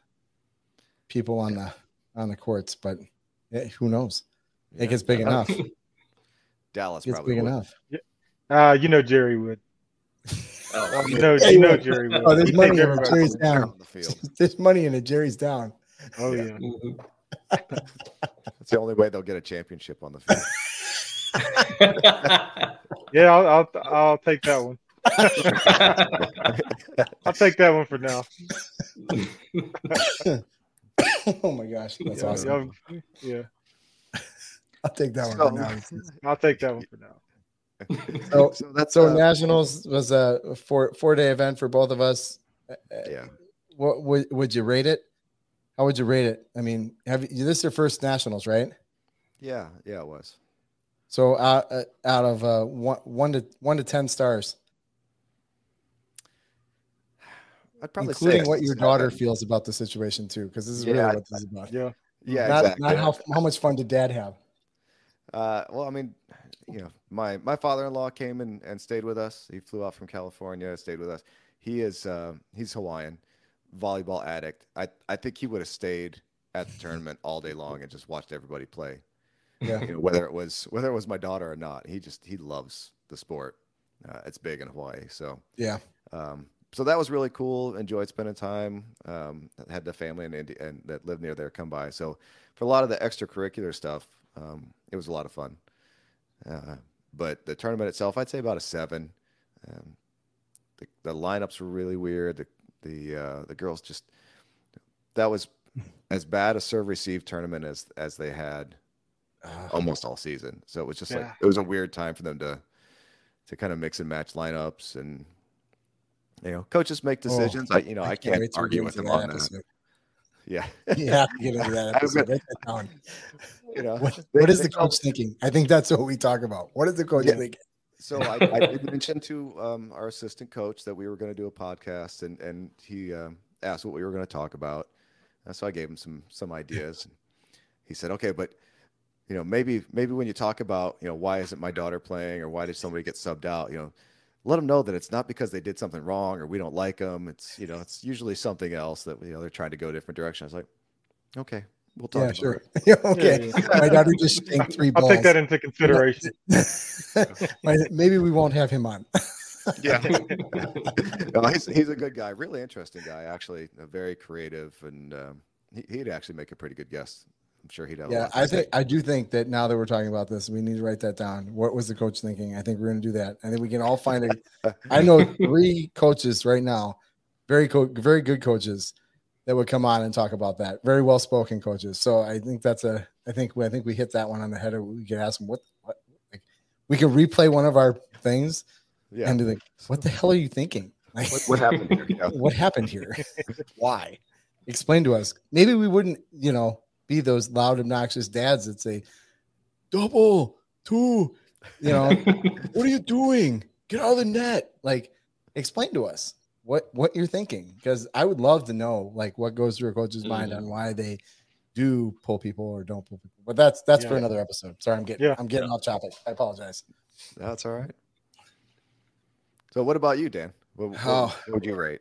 people on the on the courts. But yeah, who knows? Yeah. It gets big enough. Dallas it's probably big would. enough. Uh, you know Jerry would. Oh, You know, you know Jerry would. Oh, there's money in it. Jerry's They're down. the field. There's money in it. Jerry's down. Oh yeah. That's the only way they'll get a championship on the field. Yeah, I'll, I'll I'll take that one. I'll take that one for now. oh my gosh, that's yeah, awesome. yeah, yeah, I'll take that one for now. I'll take that one for now. So- so that's So uh, nationals was a four four day event for both of us. Yeah. What would would you rate it? How would you rate it? I mean, have you, this is your first nationals, right? Yeah, yeah, it was. So out uh, out of uh, one one to one to ten stars, I'd probably including what your seven. daughter feels about the situation too, because this is really what this is about. Yeah. Yeah, not, exactly. not how how much fun did Dad have? Uh, well, I mean, you know, my my father-in-law came and, and stayed with us. He flew out from California, stayed with us. He is uh, he's Hawaiian, volleyball addict. I I think he would have stayed at the tournament all day long and just watched everybody play. Yeah. You know, whether it was whether it was my daughter or not, he just he loves the sport. Uh, it's big in Hawaii, so Yeah, um, so that was really cool. Enjoyed spending time. Um, had the family in Indy and that lived near there come by. So for a lot of the extracurricular stuff, um, it was a lot of fun. Uh, but the tournament itself, I'd say about a seven. Um, the, the lineups were really weird. The the uh, the girls just that was as bad a serve receive tournament as as they had almost all season. So it was just like it was a weird time for them to to kind of mix and match lineups and you know coaches make decisions. I you know I, can't, we argue with them on that. episode. Yeah, You have to get into that episode. Write that down. you know What, what is the coach thinking? I think that's what we talk about. What is the coach Yeah. thinking? So I, I did mention to um, our assistant coach that we were going to do a podcast, and and he um, asked what we were going to talk about. Uh, so I gave him some some ideas. He said, "Okay, but you know, maybe maybe when you talk about you know why isn't my daughter playing or why did somebody get subbed out, you know, let them know that it's not because they did something wrong or we don't like them. It's you know, it's usually something else that you know they're trying to go a different direction." I was like, "Okay, we'll talk." Yeah, about sure. it." Okay. Yeah, yeah. My daughter just shanked three I'll balls. take that into consideration. My- Maybe we won't have him on. Yeah. no, he's, he's a good guy, really interesting guy, actually, uh, very creative, and um, he, he'd actually make a pretty good guest. I'm sure he'd have. a Yeah, lot to I say. think I do think that now that we're talking about this, we need to write that down. What was the coach thinking? I think we're going to do that. I think we can all find it. I know three coaches right now, very co- very good coaches that would come on and talk about that. Very well spoken coaches. So I think that's a. I think I think we hit that one on the head. We could ask them what what like we could replay one of our things yeah. and be like, "What the hell are you thinking? Like, what, what happened here? What happened here? Why? Explain to us. Maybe we wouldn't, you know, be those loud, obnoxious dads that say, double, two, you know, what are you doing? Get out of the net. Like, explain to us what what you're thinking. Because I would love to know like what goes through a coach's mind on why they do pull people or don't pull people. But that's that's for Yeah. another episode. Sorry, I'm getting Yeah. I'm getting off topic. I apologize. That's all right. So, what about you, Dan? What, what, Oh. what would you rate?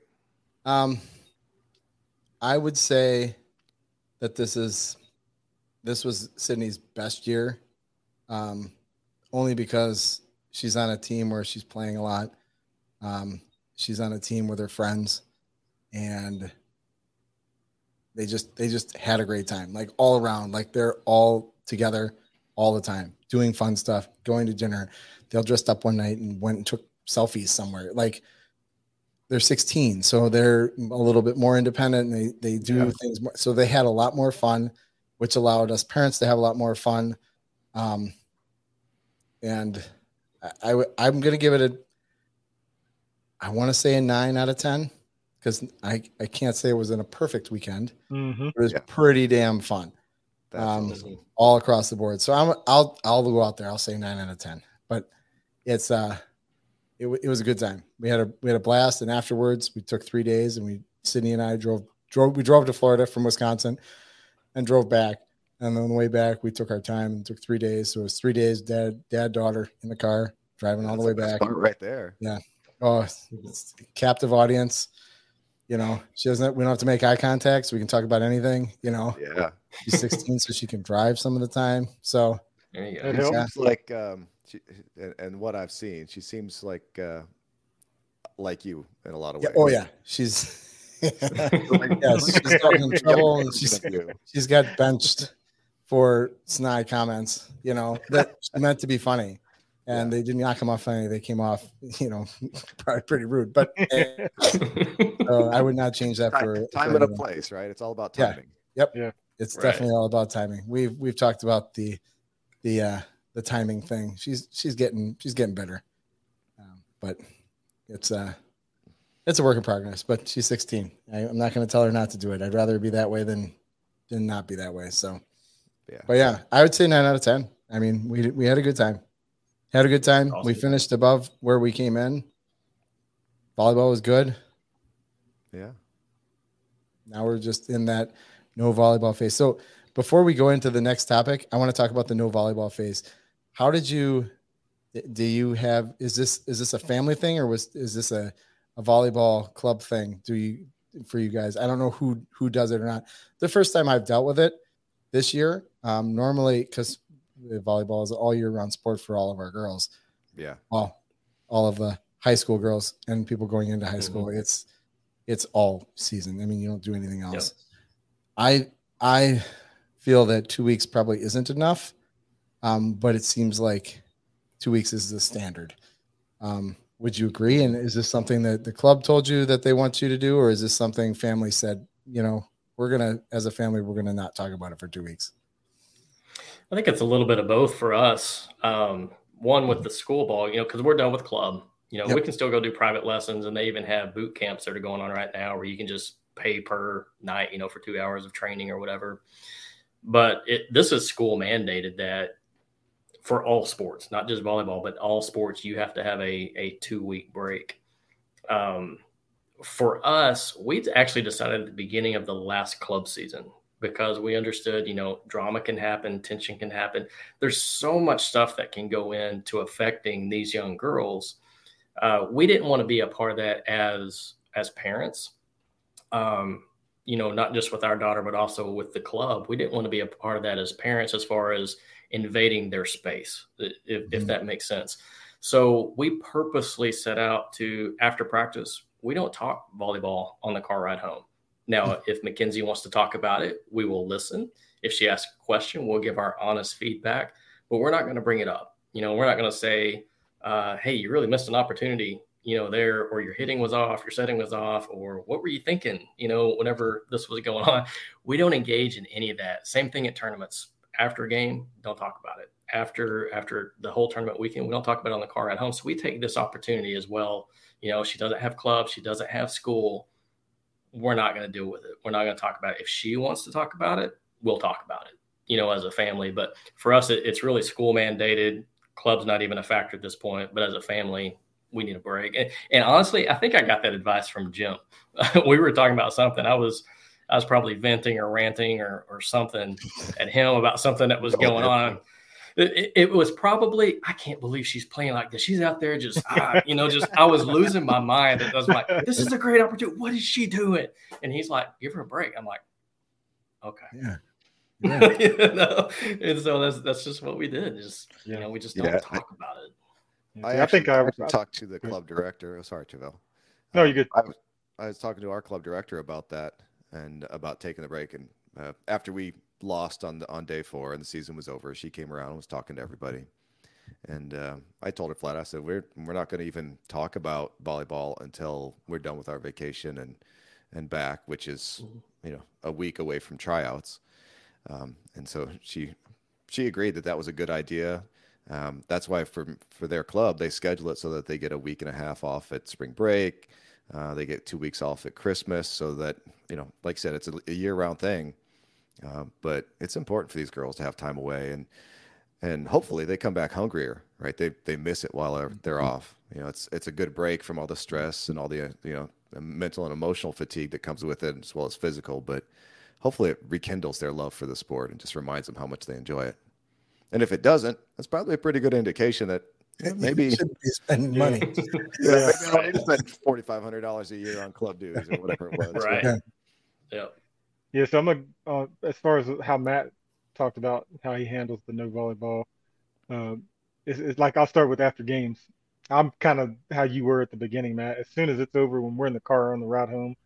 Um, I would say that this is this was Sydney's best year, um, only because she's on a team where she's playing a lot. Um, she's on a team with her friends, and they just they just had a great time, like all around. Like they're all together all the time, doing fun stuff, going to dinner. They'll dressed up one night and went and took selfies somewhere. Like they're 16 so they're a little bit more independent and they, they do Yeah. things more, so they had a lot more fun which allowed us parents to have a lot more fun um, and I, I w- i'm going to give it a i want to say a 9 out of 10 because I, I can't say it was in a perfect weekend hmm it was Yeah. pretty damn fun Um, all across the board. So I'm I'll I'll go out there. I'll say nine out of ten. But it's uh it, wa- it was a good time. We had a we had a blast, and afterwards we took three days, and we Sydney and I drove drove we drove to Florida from Wisconsin, and drove back, And on the way back, we took our time and took three days. So it was three days, dad, dad, daughter in the car, driving all the way back. Right there. Yeah. Oh, captive audience. You know, she doesn't. We don't have to make eye contact, so we can talk about anything. You know. Yeah. She's 16, so she can drive some of the time. So. There you That go. helps. Seems like um, she, and, and what I've seen, she seems like uh, like you in a lot of Yeah, ways. oh yeah, she's. yeah, she's gotten in trouble and she's she's got benched for snide comments. You know that meant to be funny, and they did not come off funny. They came off, you know, probably pretty rude. But eh, uh, I would not change that for time, for time and a place, right? It's all about timing. Yeah. timing. It's Right. definitely all about timing. We've we've talked about the the uh the timing thing. She's she's getting she's getting better, um, but it's uh it's a work in progress. But she's 16. I, I'm not going to tell her not to do it. I'd rather be that way than than not be that way. So, Yeah. but yeah, I would say nine out of ten. I mean, we we had a good time. Had a good time. We finished above where we came in. Volleyball was good. Yeah. Now we're just in that no volleyball phase. So before we go into the next topic, I want to talk about the no volleyball phase. How did you do you have is this is this a family thing or was is this a, a volleyball club thing? Do you for you guys? I don't know who who does it or not. The first time I've dealt with it this year, um, normally because volleyball is all year round sport for all of our girls Yeah. well, all of the high school girls and people going into high school. It's it's all season. I mean, you don't do anything Yep. else. I I feel that two weeks probably isn't enough, um, but it seems like two weeks is the standard. Um, would you agree? And is this something that the club told you that they want you to do, or is this something family said? You know, we're gonna as a family, we're gonna not talk about it for two weeks. I think it's a little bit of both for us. Um, one with the school ball, you know, because we're done with club. You know, Yep. we can still go do private lessons, and they even have boot camps that are going on right now where you can just pay per night, you know, for two hours of training or whatever. But it, this is school mandated that for all sports, not just volleyball, but all sports, you have to have a, a two week break. Um, for us, we actually decided at the beginning of the last club season because we understood, you know, drama can happen, tension can happen. There's so much stuff that can go into affecting these young girls. Uh, we didn't want to be a part of that as as parents. Um, you know, not just with our daughter, but also with the club. We didn't want to be a part of that as parents, as far as invading their space, if, if Mhm. that makes sense. So we purposely set out to after practice. We don't talk volleyball on the car ride home. Now, if Mackenzie wants to talk about it, we will listen. If she asks a question, we'll give our honest feedback, but we're not going to bring it up. You know, we're not going to say, uh, "Hey, you really missed an opportunity," you know, there, or your hitting was off, your setting was off, or what were you thinking? You know, whenever this was going on, we don't engage in any of that. Same thing at tournaments. After a game, don't talk about it. After after the whole tournament weekend, we don't talk about it on the car at home. So we take this opportunity as well. You know, she doesn't have club, she doesn't have school we're not going to deal with it. We're not going to talk about it. If she wants to talk about it, we'll talk about it, you know, as a family. But for us, it, it's really school mandated. Club's not even a factor at this point. But as a family, we need a break. And, and honestly, I think I got that advice from Jim. we were talking about something. I was, I was probably venting or ranting or, or something at him about something that was oh, going on. It, it- it was probably I can't believe she's playing like this. She's out there just ah, you know just I was losing my mind. It was like this is a great opportunity. What is she doing? And he's like, give her a break. I'm like, okay. Yeah. Yeah. you know? And so that's that's just what we did. Just you know, we just don't Yeah. talk about it. I, think I, actually talked to the club director. Oh, sorry, Travell. No, you're good. I was I was talking to our club director about that and about taking the break. And uh, after we lost on the, on day four and the season was over, she came around and was talking to everybody. And uh, I told her flat. I said, "We're we're not going to even talk about volleyball until we're done with our vacation and and back, which is you know a week away from tryouts." Um, and so she she agreed that that was a good idea. Um, that's why for for their club they schedule it so that they get a week and a half off at spring break. Uh, they get two weeks off at Christmas, so that you know, like I said, it's a, a year round thing. Uh, but it's important for these girls to have time away, and and hopefully they come back hungrier, right? They they miss it while they're, they're off. You know, it's it's a good break from all the stress and all the uh, you know the mental and emotional fatigue that comes with it, as well as physical. But hopefully it rekindles their love for the sport and just reminds them how much they enjoy it. And if it doesn't, that's probably a pretty good indication that maybe you should be spending money. yeah, maybe I don't need to spend forty five hundred dollars a year on club dues or whatever it was. right. Yeah. Yeah. Yeah, so I'm a, uh, as far as how Matt talked about how he handles the no volleyball. Um, it's, it's like I'll start with after games. I'm kind of how you were at the beginning, Matt. As soon as it's over, when we're in the car on the ride home,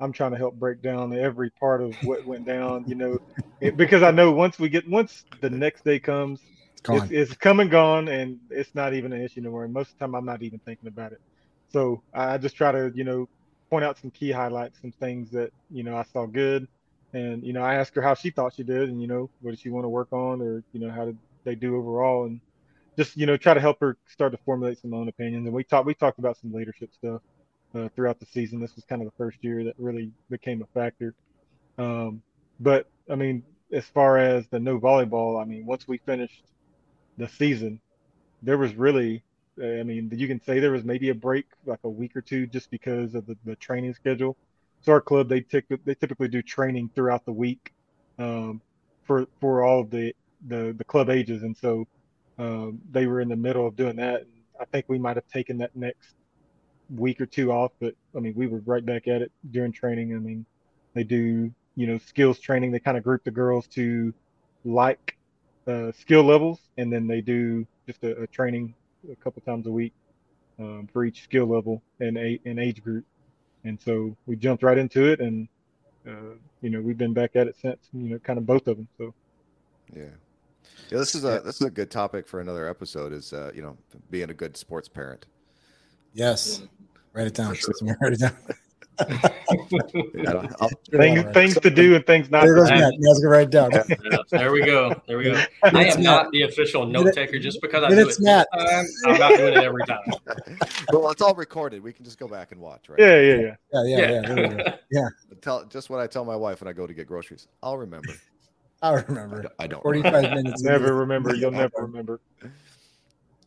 I'm trying to help break down every part of what went down. You know, it, because I know once we get once the next day comes, It's it's, it's come and gone, and it's not even an issue anymore. And most of the time, I'm not even thinking about it. So I just try to, you know, point out some key highlights, some things that you know I saw good, and you know I asked her how she thought she did, and you know what did she want to work on, or you know how did they do overall, and just you know try to help her start to formulate some own opinions. And we talked we talked about some leadership stuff uh, throughout the season. This was kind of the first year that really became a factor. Um, but I mean, as far as the no volleyball, I mean, once we finished the season, there was really, I mean, you can say there was maybe a break, like a week or two, just because of the, the training schedule. So our club, they tic- they typically do training throughout the week um, for for all of the, the the club ages, and so um, they were in the middle of doing that. And I think we might have taken that next week or two off, but I mean, we were right back at it during training. I mean, they do, you know, skills training. They kind of group the girls to like uh, skill levels, and then they do just a, a training a couple times a week um, for each skill level and a, an age group. And so we jumped right into it, and uh, you know, we've been back at it since. You know, kind of both of them. So Yeah. Yeah, this is a this is a good topic for another episode. Is uh, you know being a good sports parent. Yes. Write it down. Sure. Write it down. Yeah, I'll- I'll- things things to do and things not There to goes do. Matt. You guys can write it down. Yeah, there we go. There we go. I am Matt. not the official note taker just because I do it it's this Matt. time. I'm not doing it every time. well, it's all recorded. We can just go back and watch, right? Yeah, yeah, yeah. Yeah, yeah, yeah. There we go. Yeah, Tell just what I tell my wife when I go to get groceries. I'll remember. I I remember. I don't. 45 minutes. Never the- remember. You'll never remember.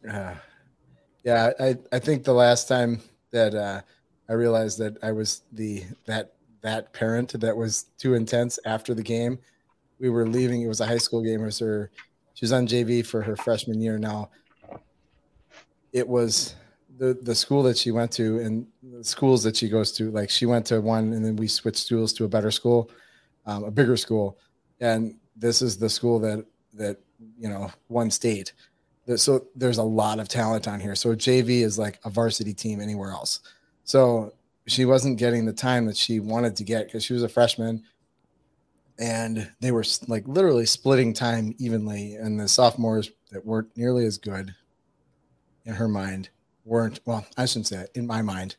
Uh, yeah, I, I think the last time that uh, I realized that I was the that that parent that was too intense after the game, we were leaving. It was a high school game. It was her. She was on JV for her freshman year now. It was the the school that she went to and the schools that she goes to. Like she went to one, and then we switched schools to a better school, um, a bigger school, and this is the school that that you know won state so there's a lot of talent on here. So JV is like a varsity team anywhere else. So she wasn't getting the time that she wanted to get because she was a freshman, and they were like literally splitting time evenly. And the sophomores that weren't nearly as good in her mind weren't. Well, I shouldn't say that in my mind,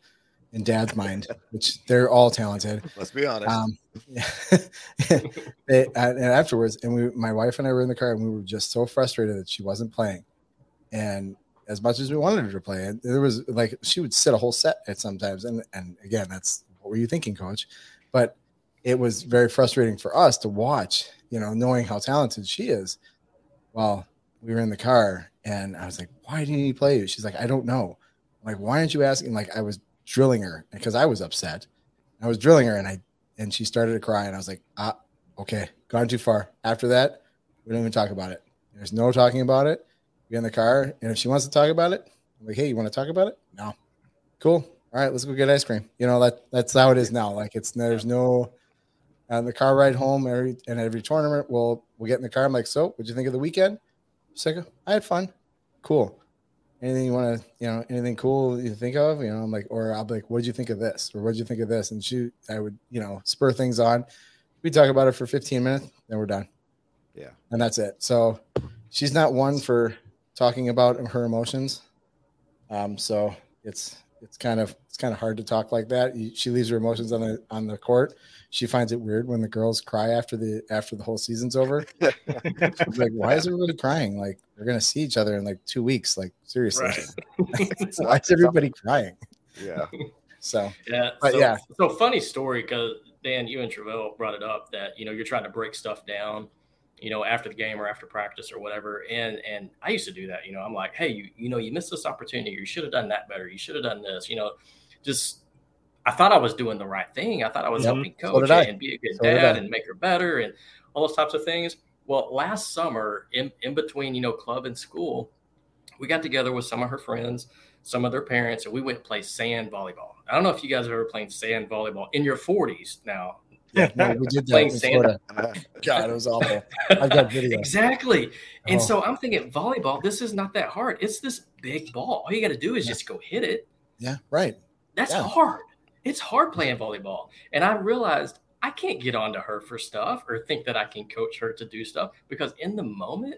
in Dad's mind, which they're all talented. Let's be honest. Um, yeah. they, uh, and afterwards, and we, my wife and I were in the car, and we were just so frustrated that she wasn't playing. And as much as we wanted her to play, and there was like she would sit a whole set at sometimes. And and again, that's what were you thinking, coach? But it was very frustrating for us to watch, you know, knowing how talented she is. Well, we were in the car, and I was like, "Why didn't he play you?" She's like, "I don't know." I'm like, why aren't you asking? Like, I was drilling her because I was upset. I was drilling her, and I and she started to cry, and I was like, ah, okay, gone too far. After that, we don't even talk about it. There's no talking about it. Get in the car, and if she wants to talk about it, I'm like, hey, you want to talk about it? No. Cool. All right, let's go get ice cream. You know that that's how it is now. Like it's there's no on the car ride home every and every tournament. We'll we'll get in the car. I'm like, so what'd you think of the weekend? She's like, I had fun. Cool. Anything you want to, you know, anything cool you think of? You know, I'm like, or I'll be like, what did you think of this? Or what did you think of this? And she, I would, you know, spur things on. We talk about it for 15 minutes, then we're done. Yeah. And that's it. So she's not one for talking about her emotions. Um, so it's it's kind of it's kind of hard to talk like that. She leaves her emotions on the on the court. She finds it weird when the girls cry after the after the whole season's over. She's like, why is everybody crying? Like we're gonna see each other in like two weeks. Like seriously, Right. why is everybody crying? yeah. So Yeah. But so, yeah. So funny story because Dan, you and Travell brought it up that you know you're trying to break stuff down, you know, after the game or after practice or whatever. And and I used to do that. You know, I'm like, hey, you you know, you missed this opportunity. You should have done that better. You should have done this. You know, just I thought I was doing the right thing. I thought I was Yep. helping coach I. and be a good So dad and make her better and all those types of things. Well, last summer, in, in between, you know, club and school, we got together with some of her friends, some of their parents, and we went and played sand volleyball. I don't know if you guys have ever played sand volleyball in your 40s now. Yeah, no, we did that Playing in. Florida. God, it was awful. I've got video. exactly. And Oh. so I'm thinking, volleyball, this is not that hard. It's this big ball. All you got to do is Yeah. just go hit it. Yeah, right. That's Yeah. hard. It's hard playing volleyball. And I realized I can't get onto her for stuff or think that I can coach her to do stuff because in the moment,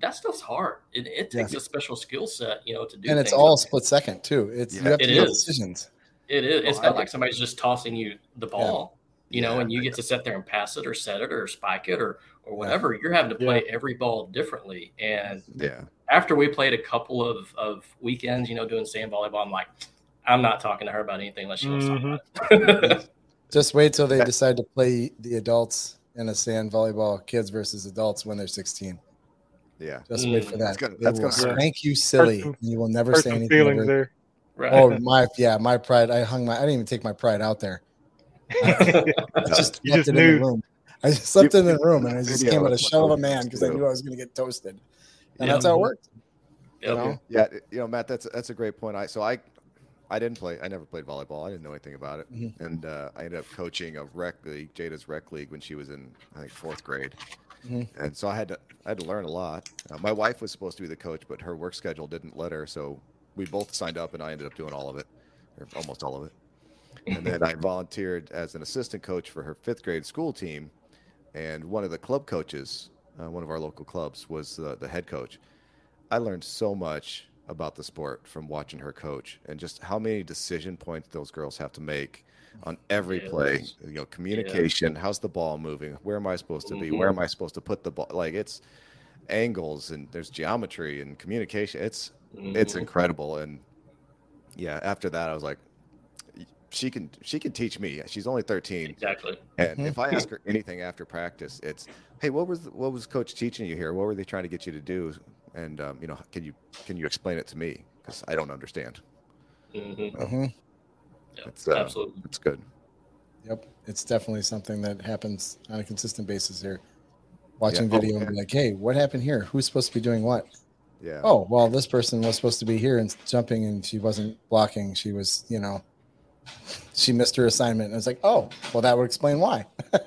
that stuff's hard. It, it takes a special skill set, you know, to do And it's all like that. split second too. It's Yeah, you have to it make is. decisions. It is. It's Oh, not like- like somebody's just tossing you the ball, you know, Yeah. and you get to sit there and pass it or set it or spike it or or whatever. You're having to play every ball differently. And Yeah. after we played a couple of, of weekends, you know, doing sand volleyball, I'm like, I'm not talking to her about anything unless she wants to talk about it. Just wait till they decide to play the adults in a sand volleyball, kids versus adults when they're 16. Yeah. Just wait Mm. for That's that. gonna- that's gonna hurt. spank you silly. some- and you will never say anything. feelings ever. there. right. Oh my, yeah, my pride. I hung my. I didn't even take my pride out there. I just You just in knew. the room. I just left it in the room, and I just came out a shell of a man because I knew I was going to get toasted, and Yeah. that's how it worked. You know? Yeah, you know, Matt, that's that's a great point. I so I I didn't play. I never played volleyball. I didn't know anything about it, Mhm. and uh, I ended up coaching a rec league, Jada's rec league, when she was in I think fourth grade, Mhm. and so I had to I had to learn a lot. Uh, my wife was supposed to be the coach, but her work schedule didn't let her, so we both signed up, and I ended up doing all of it, or almost all of it. And then I volunteered as an assistant coach for her fifth grade school team, and one of the club coaches, uh, one of our local clubs, was uh, the head coach. I learned so much about the sport from watching her coach and just how many decision points those girls have to make on every play. You know, communication, how's the ball moving? Where am I supposed to be? Where am I supposed to put the ball? Like it's angles and there's geometry and communication. It's it's Mhm. incredible and yeah, after that I was like she can she can teach me. She's only 13 Exactly. and Mhm. if I ask her anything after practice, it's, "Hey, what was what was coach teaching you here? What were they trying to get you to do? And um, you know, can you can you explain it to me? Because I don't understand. hmm Mhm. Yeah, It's, uh, absolutely. It's good. Yep, it's definitely something that happens on a consistent basis here. Watching Yeah. Oh, video and be like, "Hey, what happened here? Who's supposed to be doing what?" Yeah. Oh, well, this person was supposed to be here and jumping, and she wasn't blocking. She was, you know, she missed her assignment. And I was like, oh, well, that would explain why.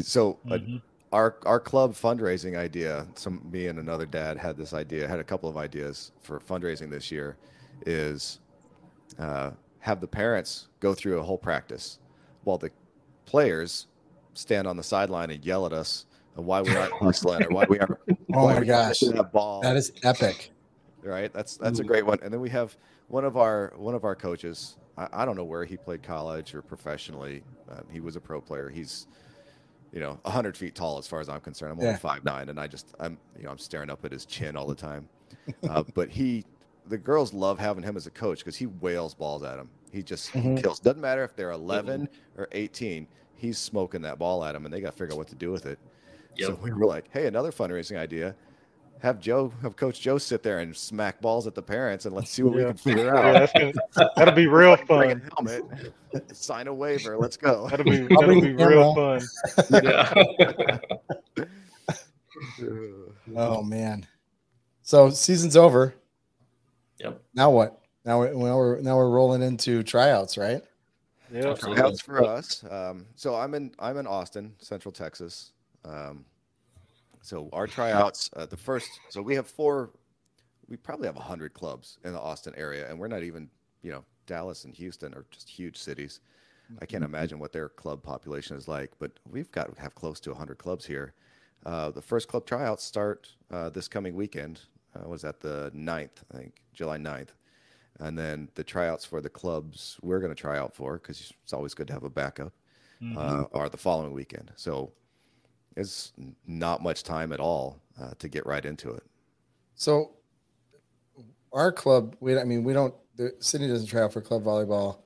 So uh, Mhm. our our club fundraising idea. Some me and another dad had this idea. Had a couple of ideas for fundraising this year. Is uh, have the parents go through a whole practice while the players stand on the sideline and yell at us and why we aren't hustling or why we aren't. Oh why my we gosh, that ball. that is epic. right? That's that's a great one. And then we have one of our one of our coaches. I, I don't know where he played college or professionally. Um, he was a pro player. He's you know hundred feet tall as far as I'm concerned. I'm only Yeah. five nine, and I just I'm you know I'm staring up at his chin all the time. Uh, but he, the girls love having him as a coach because he whales balls at them. He just Mhm. kills. Doesn't matter if they're 11 or 18. He's smoking that ball at them, and they got to figure out what to do with it. So we were like, hey, another fundraising idea. Have Joe, have Coach Joe sit there and smack balls at the parents and let's see what we can figure Yeah, out. that's gonna, that'll be real Bring a fun. helmet, sign a waiver, let's go. That'll be that'll be real fun. Yeah. Oh man. So season's over. Yep. Now what? Now we're now we're now we're rolling into tryouts, right? Yeah. Tryouts for us. Um, so I'm in I'm in Austin, Central Texas. Um, so our tryouts, uh, the first. So we have four. We probably have hundred clubs in the Austin area, and we're not even you know Dallas and Houston are just huge cities. I can't imagine what their club population is like, but we've got to have close to 100 clubs here. Uh, the first club tryouts start uh, this coming weekend. Uh, was that the 9th, I think, July 9th. And then the tryouts for the clubs we're going to try out for, because it's always good to have a backup, uh, are the following weekend. So it's not much time at all uh, to get right into it. So our club, we I mean we don't the city doesn't try out for club volleyball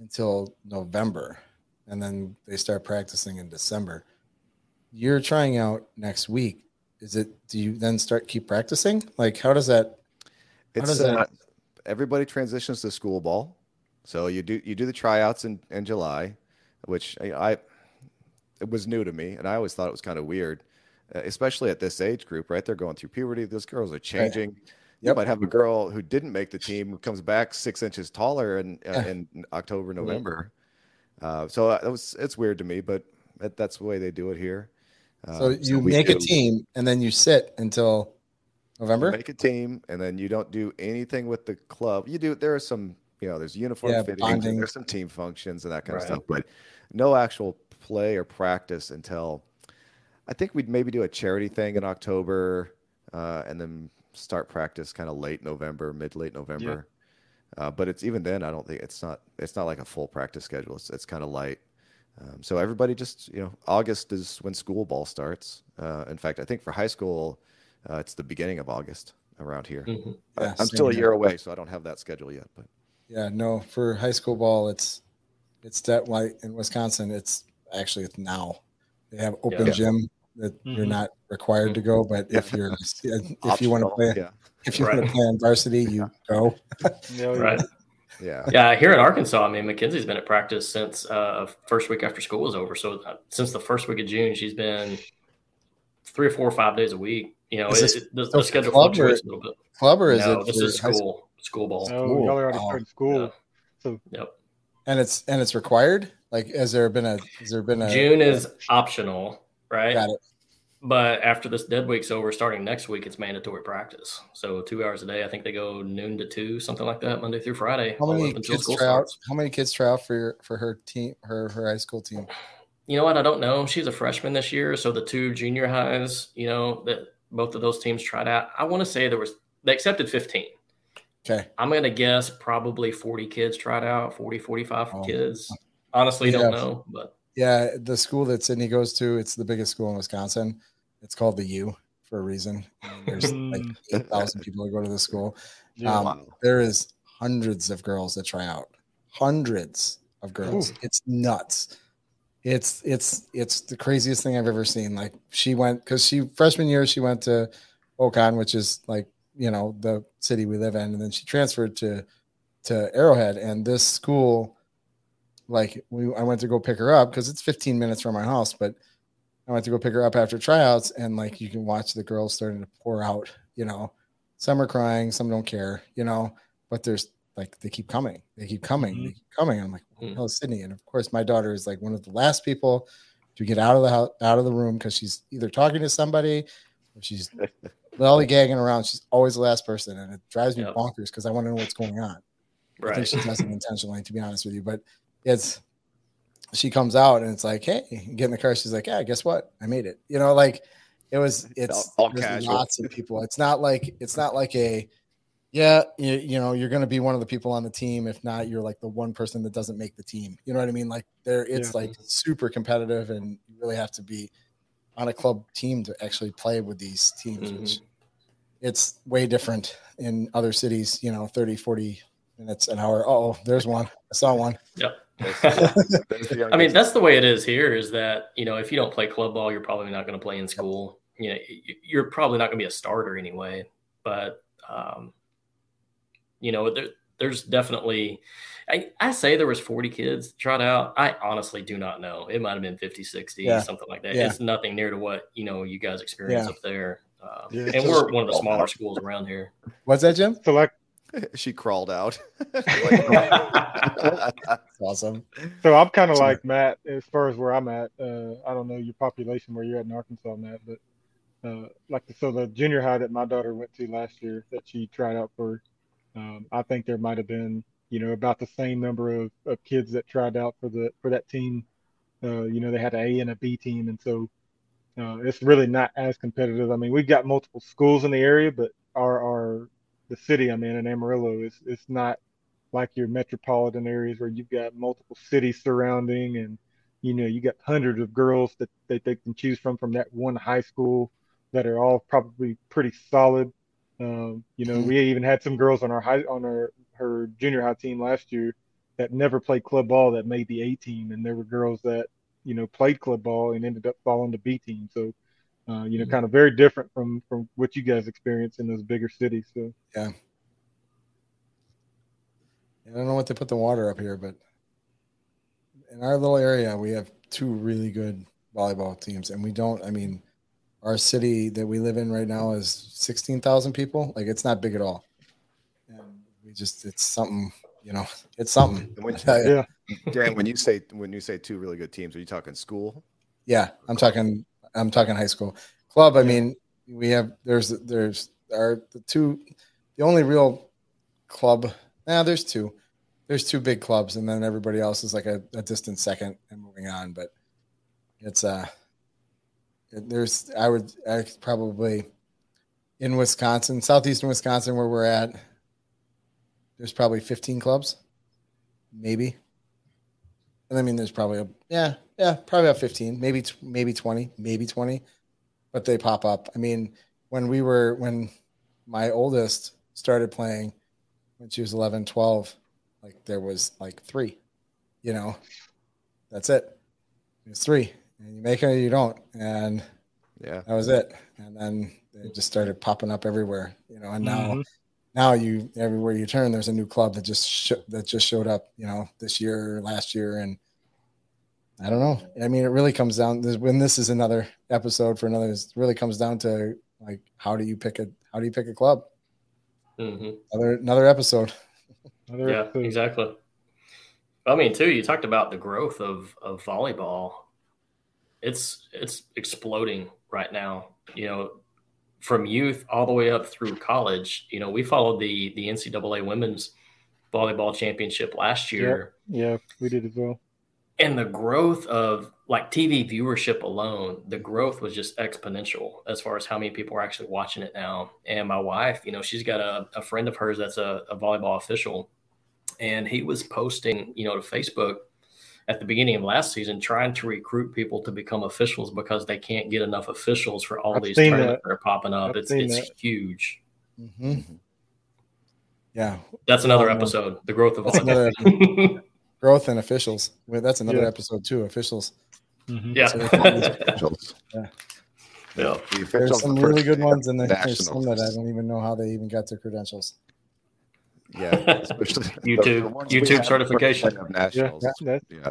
until November, and then they start practicing in December. You're trying out next week. Is it? Do you then start keep practicing? Like how does that? How It's does that- uh, everybody transitions to school ball. So you do you do the tryouts in, in July, which I, I it was new to me, and I always thought it was kind of weird, uh, especially at this age group. Right, they're going through puberty. Those girls are changing. Right. You might have a girl who didn't make the team who comes back six inches taller in uh, in October, November. Uh, so it was it's weird to me, but that's the way they do it here. Uh, so you so make do. a team and then you sit until November. You make a team and then you don't do anything with the club. You do. There are some, you know, there's uniform yeah, fittings, there's some team functions and that kind right. of stuff, but no actual play or practice until I think we'd maybe do a charity thing in October, uh, and then start practice kind of late November, mid late November. Yeah. Uh, but it's even then, I don't think it's not it's not like a full practice schedule. It's it's kind of light. Um, so everybody just you know August is when school ball starts. Uh, in fact, I think for high school, uh, it's the beginning of August around here. Mm-hmm. Yeah, I'm still a year away, so I don't have that schedule yet. But yeah, no, for high school ball, it's it's that white in Wisconsin. It's actually it's now. They have open yeah. gym that mm-hmm. you're not required to go, but if you're if you want to play yeah. if you right. want to play on varsity, you go. right. Yeah. Yeah. Here in Arkansas, I mean, Mackenzie's been at practice since uh, first week after school was over. So uh, since the first week of June, she's been three or four or five days a week. You know, it, it, the, the schedule fluctuates a little bit. Club or is no, it? This is school school ball. Oh, y'all are already starting school. Yeah. So yep. And it's and it's required. Like, has there been a? Has there been a? June is optional, right? Got it. But after this dead week's over, starting next week, it's mandatory practice. So two hours a day. I think they go noon to two, something like that, Monday through Friday. How many kids try out? How many kids try out for your, for her team, her her high school team? You know what? I don't know. She's a freshman this year, so the two junior highs, you know, that both of those teams tried out. I want to say there was they accepted fifteen. Okay. I'm going to guess probably 40 kids tried out, 40, 45 oh. kids. Honestly, yeah. don't know, but yeah, the school that Sydney goes to, it's the biggest school in Wisconsin. It's called the U for a reason. there's like 8,000 people that go to the school. Um, wow. There is hundreds of girls that try out. Hundreds of girls. Ooh. It's nuts. It's it's it's the craziest thing I've ever seen. Like she went because she freshman year she went to Ocon, which is like you know the city we live in, and then she transferred to to Arrowhead. And this school like we I went to go pick her up because it's 15 minutes from my house, but I went to go pick her up after tryouts, and like you can watch the girls starting to pour out. You know, some are crying, some don't care. You know, but there's like they keep coming, they keep coming, mm-hmm. they keep coming. I'm like, oh, Sydney, and of course my daughter is like one of the last people to get out of the house, out of the room because she's either talking to somebody or she's lollygagging around. She's always the last person, and it drives me yep. bonkers because I want to know what's going on. Right. I think she does it intentionally, to be honest with you, but it's she comes out and it's like, hey, get in the car. She's like, yeah, guess what? I made it. You know, like it was. It's all, all lots of people. It's not like it's not like a yeah, you, you know, you're going to be one of the people on the team. If not, you're like the one person that doesn't make the team. You know what I mean? Like there, it's yeah. like super competitive, and you really have to be on a club team to actually play with these teams. Mm-hmm. Which it's way different in other cities. You know, 30, 40 minutes an hour. Oh, there's one. I saw one. Yep. I mean, that's the way it is here. Is that you know, if you don't play club ball, you're probably not going to play in school. You know, you're probably not going to be a starter anyway. But um, you know, there, there's definitely. I, I say there was 40 kids tried out. I honestly do not know. It might have been 50, 60, yeah. something like that. Yeah. It's nothing near to what you know you guys experience yeah. up there. Um, and we're one of the smaller schools around here. What's that, Jim? So like she crawled out. awesome. So I'm kind of like Matt as far as where I'm at. Uh, I don't know your population where you're at in Arkansas, Matt, but uh, like the, so the junior high that my daughter went to last year that she tried out for, um, I think there might have been you know about the same number of, of kids that tried out for the for that team. Uh, you know they had an A and a B team, and so uh, it's really not as competitive. I mean, we've got multiple schools in the area, but our our the city I'm in in Amarillo is it's not like your metropolitan areas where you've got multiple cities surrounding and you know you got hundreds of girls that, that they can choose from from that one high school that are all probably pretty solid um, you know mm-hmm. we even had some girls on our high on our her junior high team last year that never played club ball that made the a team and there were girls that you know played club ball and ended up falling to b team so uh, you know, mm-hmm. kind of very different from from what you guys experience in those bigger cities. So yeah, I don't know what they put the water up here, but in our little area, we have two really good volleyball teams, and we don't. I mean, our city that we live in right now is sixteen thousand people. Like it's not big at all, and we just it's something. You know, it's something. And when, Yeah. Dan, when you say when you say two really good teams, are you talking school? Yeah, I'm talking. I'm talking high school club. I mean, we have there's there's our the two, the only real club. Now there's two. There's two big clubs, and then everybody else is like a, a distant second and moving on. But it's uh, there's I would I probably in Wisconsin, southeastern Wisconsin, where we're at. There's probably 15 clubs, maybe. And I mean, there's probably a yeah, yeah, probably about 15, maybe maybe 20, maybe 20, but they pop up. I mean, when we were when my oldest started playing when she was 11, 12, like there was like three, you know, that's it. It's three, and you make it or you don't, and Yeah. that was it. And then they just started popping up everywhere, you know. And now, Mhm. Now you everywhere you turn, there's a new club that just sh- that just showed up, you know, this year, last year, and I don't know. I mean, it really comes down. When this is another episode for another, it really comes down to like how do you pick a how do you pick a club? hmm Another another episode. Another Yeah, episode. exactly. I mean, too, you talked about the growth of of volleyball. It's it's exploding right now. You know, from youth all the way up through college. You know, we followed the the NCAA women's volleyball championship last year, Yeah, we did as well. and the growth of like TV viewership alone, the growth was just exponential as far as how many people are actually watching it now. And my wife, you know, she's got a, a friend of hers that's a, a volleyball official, and he was posting, you know, to Facebook at the beginning of last season, trying to recruit people to become officials because they can't get enough officials for all I've these tournaments that. are popping up. I've it's it's that. huge. hmm Yeah, That's another Um, episode. The growth of that's another growth and officials. Well, That's another Yeah. episode too. Officials. Mhm. yeah. Officials. Yeah. The. There's some really good ones, and then there's some that I don't even know how they even got their credentials. Yeah, especially YouTube- the ones we YouTube had the first certification. of Yeah, nationals. that- that's Yeah,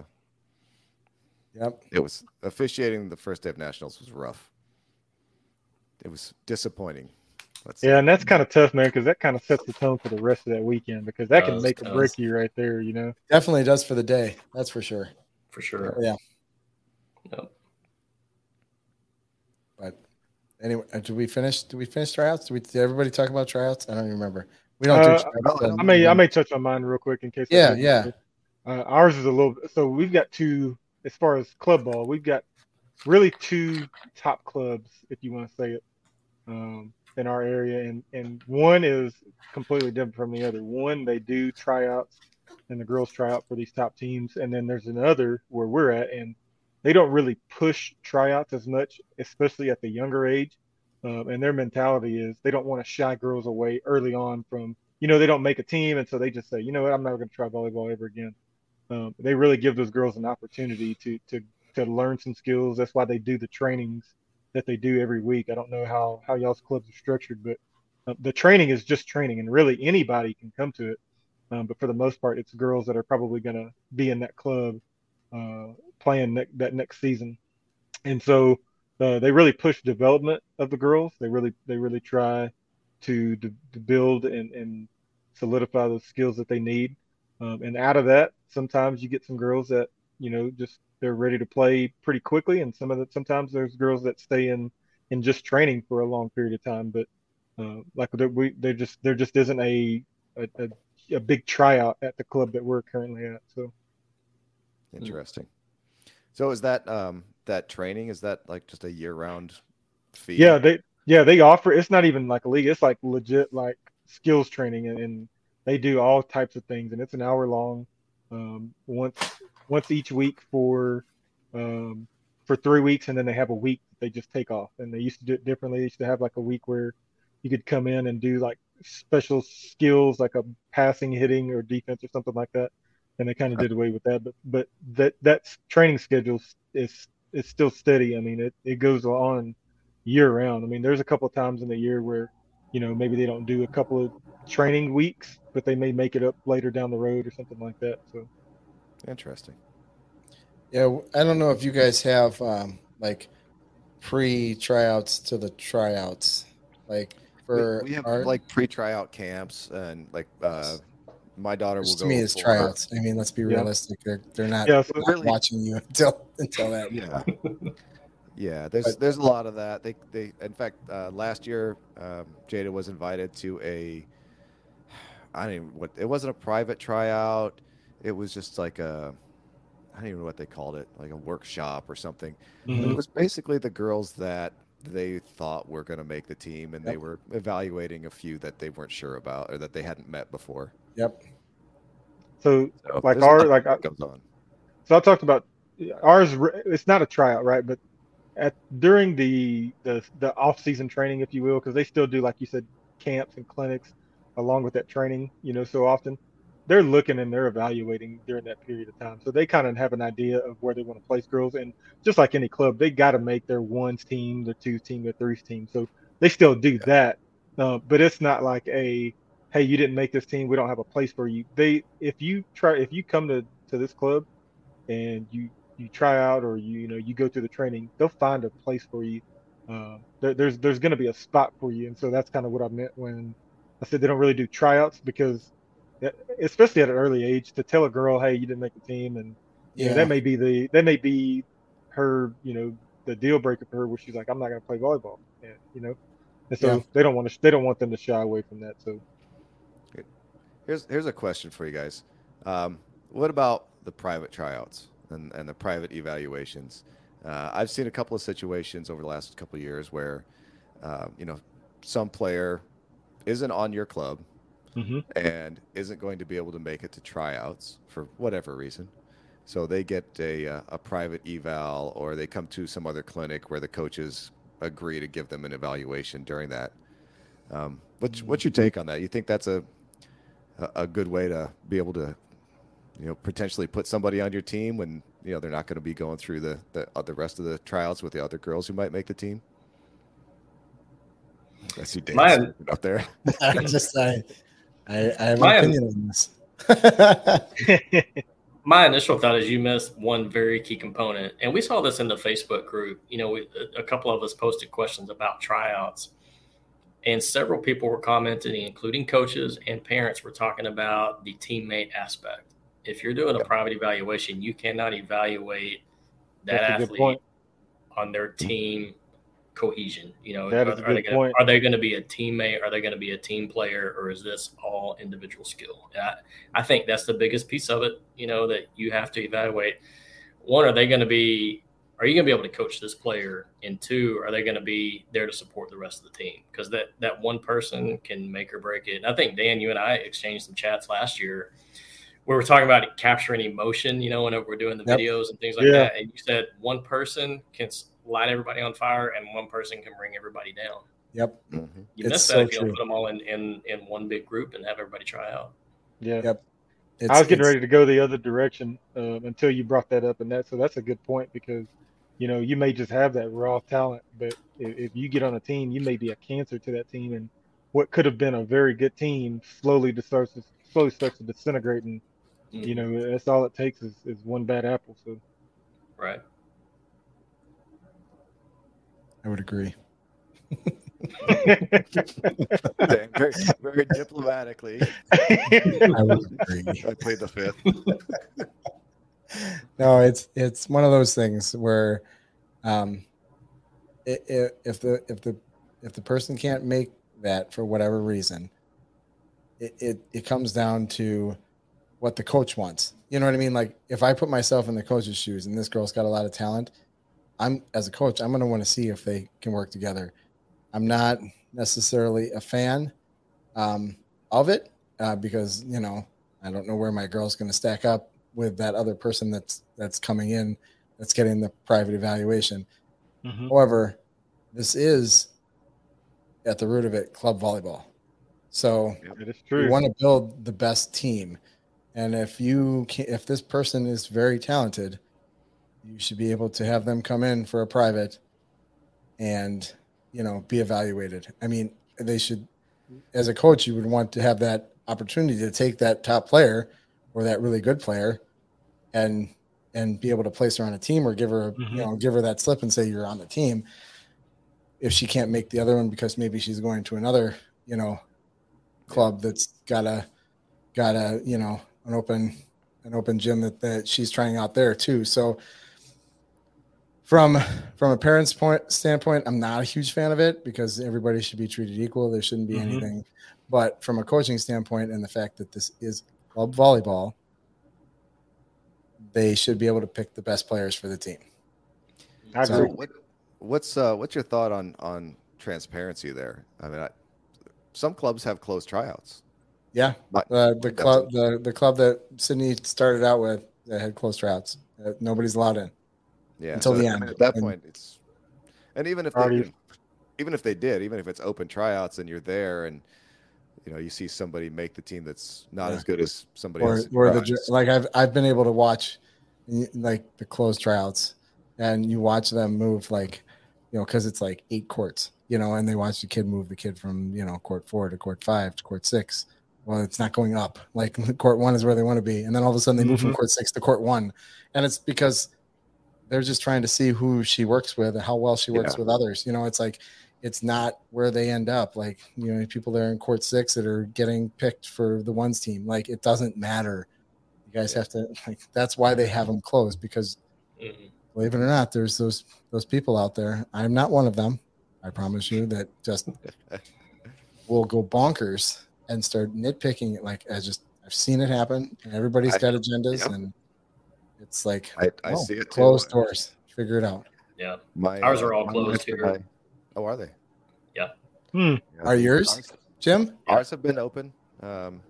Yep. it was officiating the first day of nationals was rough. It was disappointing. Let's yeah, and that's kind of tough, man, because that kind of sets the tone for the rest of that weekend because that can Does, make or does. break you right there. You know. Definitely does for the day. That's for sure. For sure. Yeah. Yep. But anyway, uh, did we finish? Did we finish tryouts? Did we? Did everybody talk about tryouts? I don't even remember. We don't Uh. I may I may touch on mine real quick in case. Yeah, yeah. Uh, ours is a little. So we've got two as far as club ball. We've got really two top clubs, if you want to say it, um, in our area, and and one is completely different from the other. One they do tryouts, and the girls try out for these top teams, and then there's another where we're at, and they don't really push tryouts as much, especially at the younger age. Um, and their mentality is they don't want to shy girls away early on from, you know, they don't make a team, and so they just say, you know what, I'm never going to try volleyball ever again. Um, they really give those girls an opportunity to to to learn some skills. That's why they do the trainings that they do every week. I don't know how how y'all's clubs are structured, but uh, the training is just training, and really anybody can come to it. Um, but for the most part, it's girls that are probably going to be in that club uh, playing ne- that next season, and so uh, they really push development of the girls. They really they really try to to, to build and, and solidify those skills that they need. Um, and out of that, sometimes you get some girls that you know just they're ready to play pretty quickly, and some of the sometimes there's girls that stay in in just training for a long period of time. But uh, like there, we there just there just isn't a, a a a big tryout at the club that we're currently at. So Interesting. So is that um that training is that like just a year round fee? yeah, they yeah they offer. It's not even like a league. It's like legit like skills training, and, and they do all types of things, and it's an hour long, um, once once each week for um, for three weeks, and then they have a week they just take off. And they used to do it differently. They used to have like a week where you could come in and do like special skills, like a passing, hitting, or defense, or something like that. And they kind of did away with that, but but that that training schedule is is still steady. I mean, it it goes on year round. I mean, there's a couple of times in the year where, you know, maybe they don't do a couple of training weeks, but they may make it up later down the road or something like that. So interesting. Yeah, I don't know if you guys have um, like pre tryouts to the tryouts, like for we, we have our, like pre tryout camps and like uh, my daughter will to go. me it's for- tryouts. I mean, let's be Yeah. realistic. They're they're not, Yeah, so not really- watching you until until that. Yeah. Yeah, there's But- there's a lot of that. They they in fact uh, last year um, Jada was invited to a I don't even what it wasn't a private tryout. It was just like a I don't even know what they called it, like a workshop or something. But Mhm. It was basically the girls that they thought were going to make the team, and they were evaluating a few that they weren't sure about or that they hadn't met before. Yep. so So Like our- like I- goes on. So I talked about ours. It's not a tryout, right? But at during the the the off season training, if you will, because they still do, like you said, camps and clinics along with that training. You know, so often they're looking and they're evaluating during that period of time. So they kind of have an idea of where they want to place girls. And just like any club, they got to make their ones team, their twos team, their threes team. So they still do that, uh, but it's not like a hey, you didn't make this team, we don't have a place for you. They if you try if you come to to this club and you you try out or you you know you go through the training, they'll find a place for you. Uh, there, there's there's going to be a spot for you, and so that's kind of what I meant when I said they don't really do tryouts because, eh, especially at an early age, to tell a girl, hey, you didn't make the team, and you know, Yeah. that may be the that may be her you know the deal breaker for her where she's like, I'm not going to play volleyball, and, you know, and so Yeah. they don't want to they don't want them to shy away from that. So Here's here's a question for you guys. Um, what about the private tryouts and, and the private evaluations? Uh, I've seen a couple of situations over the last couple of years where, uh, you know, some player isn't on your club Mhm. and isn't going to be able to make it to tryouts for whatever reason. So they get a, uh, a private eval or they come to some other clinic where the coaches agree to give them an evaluation during that. Um, what's, what's your take on that? You think that's a, a, a good way to be able to, you know, potentially put somebody on your team when, you know, they're not going to be going through the, the, uh, the rest of the tryouts with the other girls who might make the team? I see Dan Mine- smirking up there. I just I I, I have My- an opinion on this. my initial thought is you missed one very key component and we saw this in the facebook group you know we, a- a couple of us posted questions about tryouts and several people were commenting including coaches and parents were talking about the teammate aspect. If you're doing a private evaluation you cannot evaluate that That's athlete on their team cohesion you know are, they gonna, are they going to be a teammate? Are they going to be a team player? Or is this all individual skill? I, I think that's the biggest piece of it you know that you have to evaluate. One are they going to be are you going to be able to coach this player and two are they going to be there to support the rest of the team because that that one person can make or break it and i think dan you and i exchanged some chats last year where we were talking about capturing emotion you know whenever we're doing the Yep. videos and things like Yeah. that and you said one person can light everybody on fire and one person can bring everybody down Yep. Mhm. you It's miss so if you don't put them all in, in in one big group and have everybody try out yeah. Yep. It's, I was getting ready to go the other direction um, until you brought that up, and that so that's a good point because you know you may just have that raw talent, but if, if you get on a team, you may be a cancer to that team, and what could have been a very good team slowly starts to, slowly starts to disintegrate, and you mm-hmm. know that's all it takes is, is one bad apple. So right I would agree. Very, very diplomatically. I would agree. I played the fifth. no, it's it's one of those things where, um, if the if the if the person can't make that for whatever reason, it, it it comes down to what the coach wants. You know what I mean? Like if I put myself in the coach's shoes and this girl's got a lot of talent, I'm as a coach, I'm going to want to see if they can work together. I'm not necessarily a fan um, of it uh, because you know I don't know where my girl's going to stack up with that other person that's that's coming in that's getting the private evaluation. Mhm. However, this is at the root of it club volleyball. So that is you want to build the best team, and if you can, if this person is very talented, you should be able to have them come in for a private, and you know be evaluated. I mean, they should. As a coach, you would want to have that opportunity to take that top player or that really good player and and be able to place her on a team or give her mm-hmm. you know give her that slip and say you're on the team if she can't make the other one because maybe she's going to another you know club that's got a got a you know an open an open gym that, that she's trying out there too so from from a parent's point standpoint i'm not a huge fan of it because everybody should be treated equal there shouldn't be mm-hmm. anything but from a coaching standpoint and the fact that this is club volleyball they should be able to pick the best players for the team so, what, what's uh, what's your thought on on transparency there i mean I, some clubs have closed tryouts yeah uh, the club the, the club that sydney started out with that had closed tryouts uh, nobody's allowed in yeah. Until so the end. At that and, point, it's and even if they even if they did, even if it's open tryouts and you're there and you know you see somebody make the team that's not yeah. as good as somebody or, else. Or the like I've I've been able to watch like the closed tryouts and you watch them move like you know because it's like eight courts you know and they watch the kid move the kid from you know court four to court five to court six well it's not going up like court one is where they want to be and then all of a sudden they move mm-hmm. from court six to court one and it's because they're just trying to see who she works with and how well she works yeah. with others. You know, it's like it's not where they end up. Like, you know, people there in court six that are getting picked for the ones team. Like, it doesn't matter. You guys have to like that's why they have them closed because mm-hmm. believe it or not, there's those those people out there. I'm not one of them. I promise you that just will go bonkers and start nitpicking it. Like I just I've seen it happen. And everybody's got agendas yep. and it's like I, I oh, see it closed too. doors. Figure it out. Yeah, my ours are uh, all closed here. My, oh, are they? Yeah. Hmm. yeah. Are yours, Jim? Ours have been open. Um,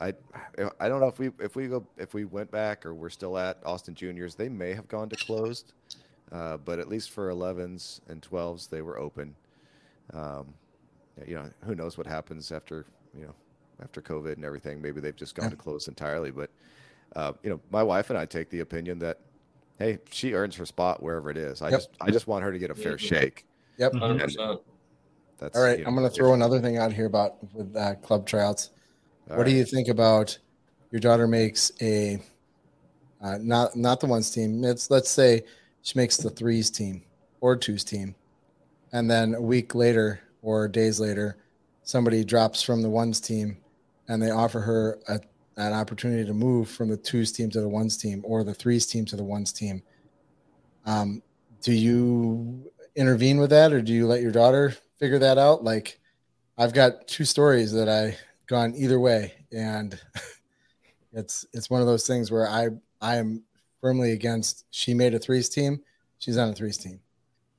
I I don't know if we if we go if we went back or we're still at Austin Juniors, they may have gone to closed, uh, but at least for 11s and 12s, they were open. Um, you know, who knows what happens after you know after COVID and everything? Maybe they've just gone yeah. to close entirely, but uh, you know, my wife and I take the opinion that, hey, she earns her spot wherever it is. I yep. just, I just want her to get a fair shake. Yep. 100%. That's all right. You know, I'm going to throw another thing out here about with uh, club tryouts. All what right. do you think about your daughter makes a uh, not not the ones team? It's let's say she makes the threes team or twos team, and then a week later or days later, somebody drops from the ones team, and they offer her a an opportunity to move from the twos team to the ones team or the threes team to the ones team. Um, do you intervene with that or do you let your daughter figure that out? Like, I've got two stories that I gone either way, and it's it's one of those things where I I am firmly against. She made a threes team, she's on a threes team.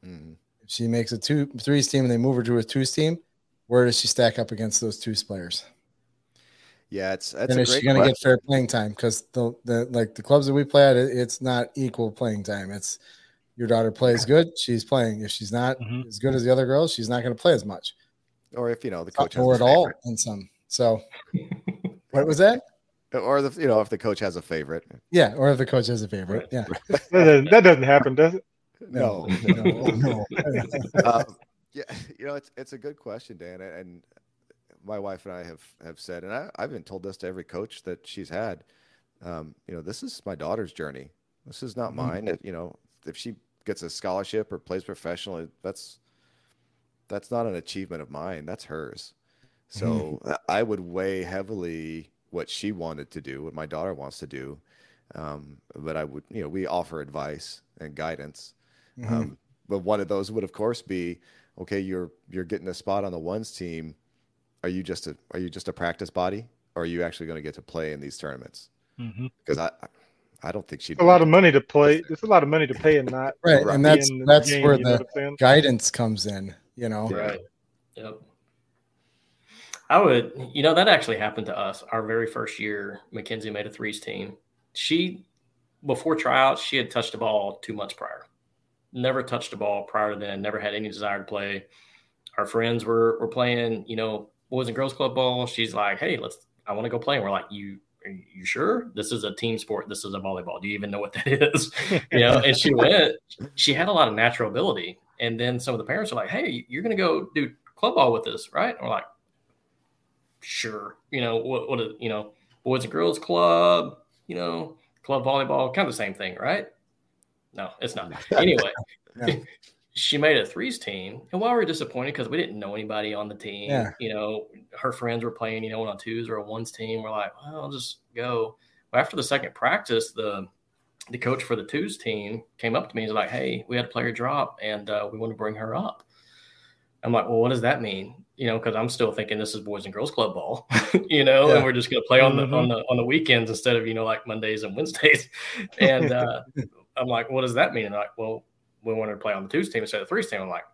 Mm-hmm. If she makes a two threes team and they move her to a twos team, where does she stack up against those twos players? Yeah, it's that's and is she going to get fair playing time? Because the the like the clubs that we play at, it's not equal playing time. It's your daughter plays good, she's playing. If she's not mm-hmm. as good as the other girls, she's not going to play as much. Or if you know the coach or at all in some. So, what was that? Or the you know if the coach has a favorite. Yeah, or if the coach has a favorite. Yeah, that doesn't happen, does it? No, no, no. um, yeah, you know it's it's a good question, Dan, and my wife and I have have said, and I, have been told this to every coach that she's had. Um, you know, this is my daughter's journey. This is not mm-hmm. mine. You know, if she gets a scholarship or plays professionally, that's that's not an achievement of mine. That's hers. So mm-hmm. I would weigh heavily what she wanted to do, what my daughter wants to do. Um, but I would, you know, we offer advice and guidance. Mm-hmm. Um, but one of those would, of course, be okay. You're you're getting a spot on the ones team are you just a are you just a practice body, or are you actually going to get to play in these tournaments? Mm-hmm. Because I I don't think she'd a lot of money to play. There's a lot of money to pay and not right, and that's that's game, where the guidance comes in. You know, right? Yep. I would, you know, that actually happened to us. Our very first year, Mackenzie made a threes team. She, before tryouts, she had touched the ball two months prior. Never touched the ball prior to then. Never had any desire to play. Our friends were were playing, you know, Boys and Girls Club ball. She's like, hey, let's. I want to go play. And we're like, you you sure this is a team sport? This is a volleyball. Do you even know what that is? you know, and she went, she had a lot of natural ability. And then some of the parents are like, Hey, you're going to go do club ball with us, right? And we're like, sure. You know what? What? You know, boys and girls club. You know, club volleyball, kind of the same thing, right? No, it's not. Anyway, she made a threes team, and while we were disappointed because we didn't know anybody on the team, yeah. you know, her friends were playing, you know, on twos or a ones team. We're like, well, I'll just go. But after the second practice, the the coach for the twos team came up to me and was like, "Hey, we had a player drop, and uh, we want to bring her up." I'm like, "Well, what does that mean?" You know, because I'm still thinking this is boys and girls club ball, you know, yeah. and we're just going to play on the mm-hmm. on the on the weekends instead of you know like Mondays and Wednesdays. And uh, I'm like, "What does that mean?" And like, "Well, we wanted to play on the twos team instead of the threes team." I'm like,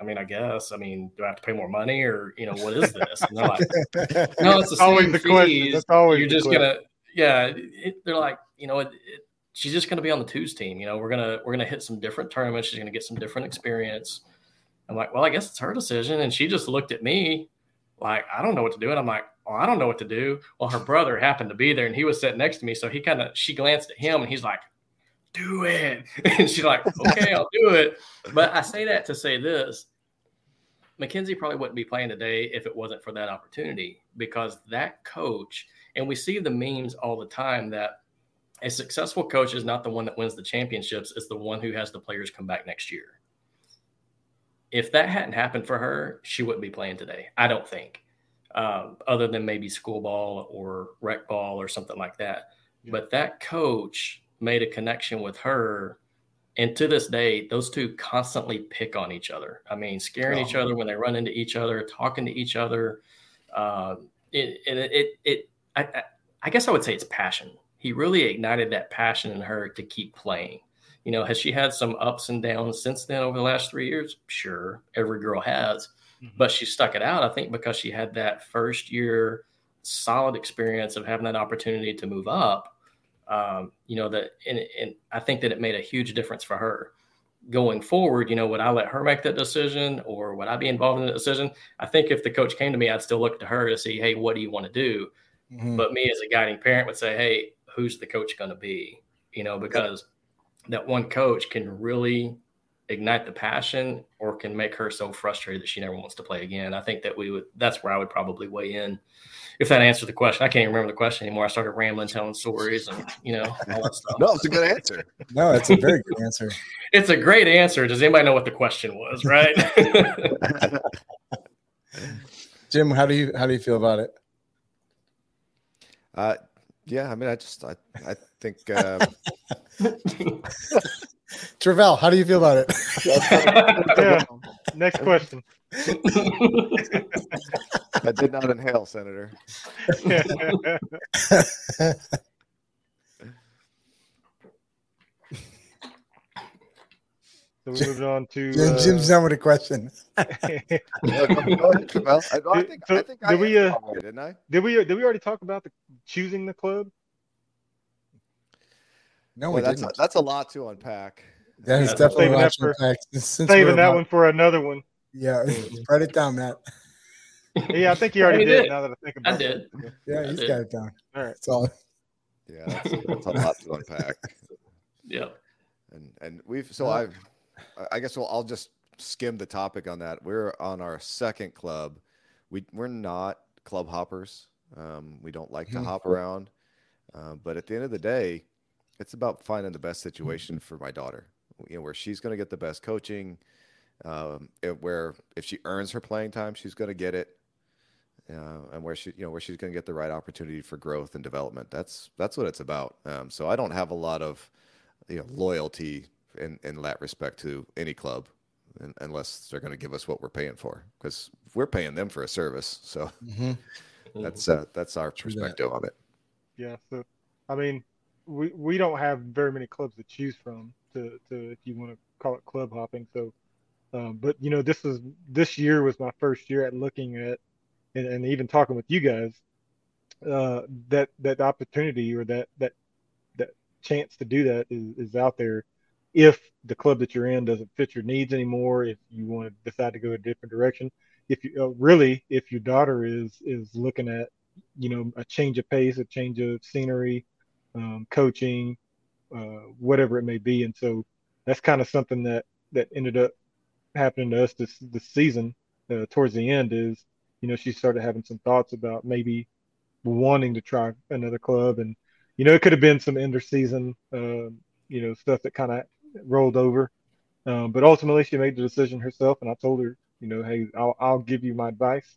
I mean, I guess. I mean, do I have to pay more money or, you know, what is this? And they're like, no, it's the same always the fees. Question. That's always You're just going to, yeah. It, they're like, you know, it, it, she's just going to be on the twos team. You know, we're going to, we're going to hit some different tournaments. She's going to get some different experience. I'm like, well, I guess it's her decision. And she just looked at me like, I don't know what to do. And I'm like, well, I don't know what to do. Well, her brother happened to be there and he was sitting next to me. So he kind of, she glanced at him and he's like, do it. And she's like, okay, I'll do it. But I say that to say this Mackenzie probably wouldn't be playing today if it wasn't for that opportunity because that coach, and we see the memes all the time that a successful coach is not the one that wins the championships, it's the one who has the players come back next year. If that hadn't happened for her, she wouldn't be playing today. I don't think, um, other than maybe school ball or rec ball or something like that. Yeah. But that coach made a connection with her. And to this day, those two constantly pick on each other. I mean, scaring oh. each other when they run into each other, talking to each other. Uh, it, it, it, it I, I guess I would say it's passion. He really ignited that passion in her to keep playing. You know, has she had some ups and downs since then over the last three years? Sure, every girl has, mm-hmm. but she stuck it out. I think because she had that first year solid experience of having that opportunity to move up um, you know that and, and i think that it made a huge difference for her going forward you know would i let her make that decision or would i be involved in the decision i think if the coach came to me i'd still look to her to see hey what do you want to do mm-hmm. but me as a guiding parent would say hey who's the coach going to be you know because that one coach can really ignite the passion or can make her so frustrated that she never wants to play again. I think that we would that's where I would probably weigh in if that answers the question. I can't even remember the question anymore. I started rambling, telling stories and you know, all that stuff. no, it's a good answer. no, it's a very good answer. it's a great answer. Does anybody know what the question was, right? Jim, how do you how do you feel about it? Uh yeah, I mean I just I I think um Travell, how do you feel about it? yeah. Next question. I did not inhale, Senator. So we moved on to uh, Jim's done with a question. I think, so I think did I we uh, didn't I? Did we did we already talk about the choosing the club? No, well, that's a, that's a lot to unpack. That is definitely saving that, for, saving that one for another one. Yeah, write it down, Matt. yeah, I think you already did, did. Now that I think about I did. it. Yeah, he's got it down. All right, so. Yeah, that's, that's a lot to unpack. yeah, and and we've so I've I guess we'll, I'll just skim the topic on that. We're on our second club. We we're not club hoppers. Um, we don't like to mm-hmm. hop around. Uh, but at the end of the day, it's about finding the best situation for my daughter. You know, where she's going to get the best coaching, um, it, where if she earns her playing time, she's going to get it, uh, and where she, you know, where she's going to get the right opportunity for growth and development. That's that's what it's about. Um, so I don't have a lot of, you know, loyalty in in that respect to any club, unless they're going to give us what we're paying for, because we're paying them for a service. So mm-hmm. that's uh, that's our perspective on it. Yeah. So, I mean, we we don't have very many clubs to choose from to to if you want to call it club hopping. So, um, but you know, this is this year was my first year at looking at and, and even talking with you guys uh, that that opportunity or that that that chance to do that is, is out there if the club that you're in doesn't fit your needs anymore if you want to decide to go a different direction if you uh, really if your daughter is is looking at you know a change of pace a change of scenery um, coaching, uh, whatever it may be. And so that's kind of something that that ended up happening to us this this season uh, towards the end is you know, she started having some thoughts about maybe wanting to try another club. And, you know, it could have been some end of season, uh, you know, stuff that kind of rolled over. Um, but ultimately, she made the decision herself. And I told her, you know, hey, I'll, I'll give you my advice.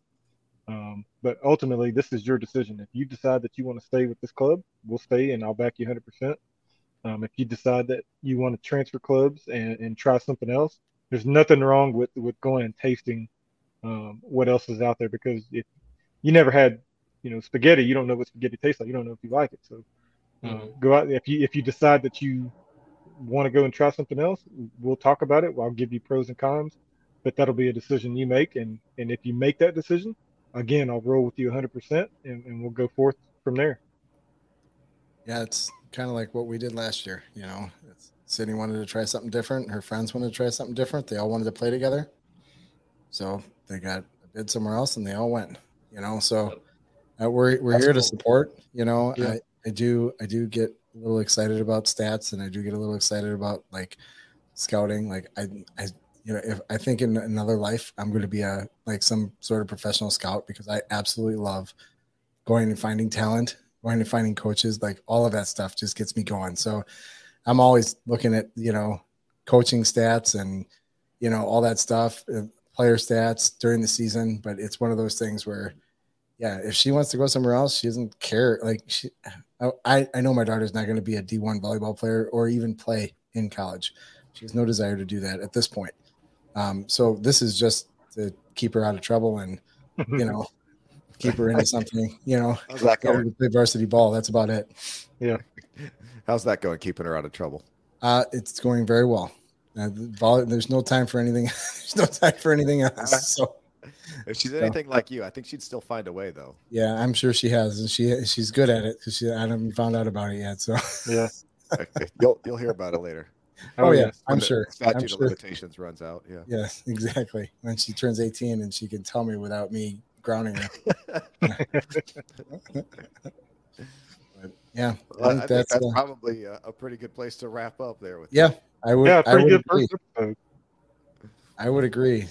Um, but ultimately, this is your decision. If you decide that you want to stay with this club, we'll stay and I'll back you 100%. Um, if you decide that you want to transfer clubs and, and try something else, there's nothing wrong with, with going and tasting um, what else is out there because if you never had, you know, spaghetti, you don't know what spaghetti tastes like. You don't know if you like it. So uh, go out if you if you decide that you want to go and try something else, we'll talk about it. I'll give you pros and cons, but that'll be a decision you make. And and if you make that decision, again, I'll roll with you 100%, and, and we'll go forth from there. Yeah, it's kind of like what we did last year. You know, Sydney wanted to try something different. Her friends wanted to try something different. They all wanted to play together. So they got a bid somewhere else, and they all went. You know, so uh, we're we're That's here cool. to support. You know, yeah. I, I do I do get a little excited about stats, and I do get a little excited about like scouting. Like I I you know if I think in another life I'm going to be a like some sort of professional scout because I absolutely love going and finding talent, going and finding coaches. Like all of that stuff just gets me going. So I'm always looking at you know coaching stats and you know all that stuff uh, player stats during the season, but it's one of those things where, yeah, if she wants to go somewhere else, she doesn't care. Like she, I, I know my daughter's not going to be a D1 volleyball player or even play in college. She has no desire to do that at this point. Um, so this is just to keep her out of trouble and, you know, keep her into something, you know, How's that going? play varsity ball. That's about it. Yeah. How's that going? Keeping her out of trouble? Uh, it's going very well. Uh, volley, there's no time for anything. there's no time for anything else. So, if she's anything so, like you, I think she'd still find a way, though. Yeah, I'm sure she has, and she she's good at it because she I haven't found out about it yet. So yeah, you'll you'll hear about it later. Oh, oh yeah, I'm sure. Statute I'm of limitations runs out. Yeah. Yeah, exactly. When she turns 18 and she can tell me without me grounding her. yeah, well, I, think, I that's, that's uh, probably a, a, pretty good place to wrap up there. With yeah, I would. Yeah, pretty I would good agree. first episode. I would agree.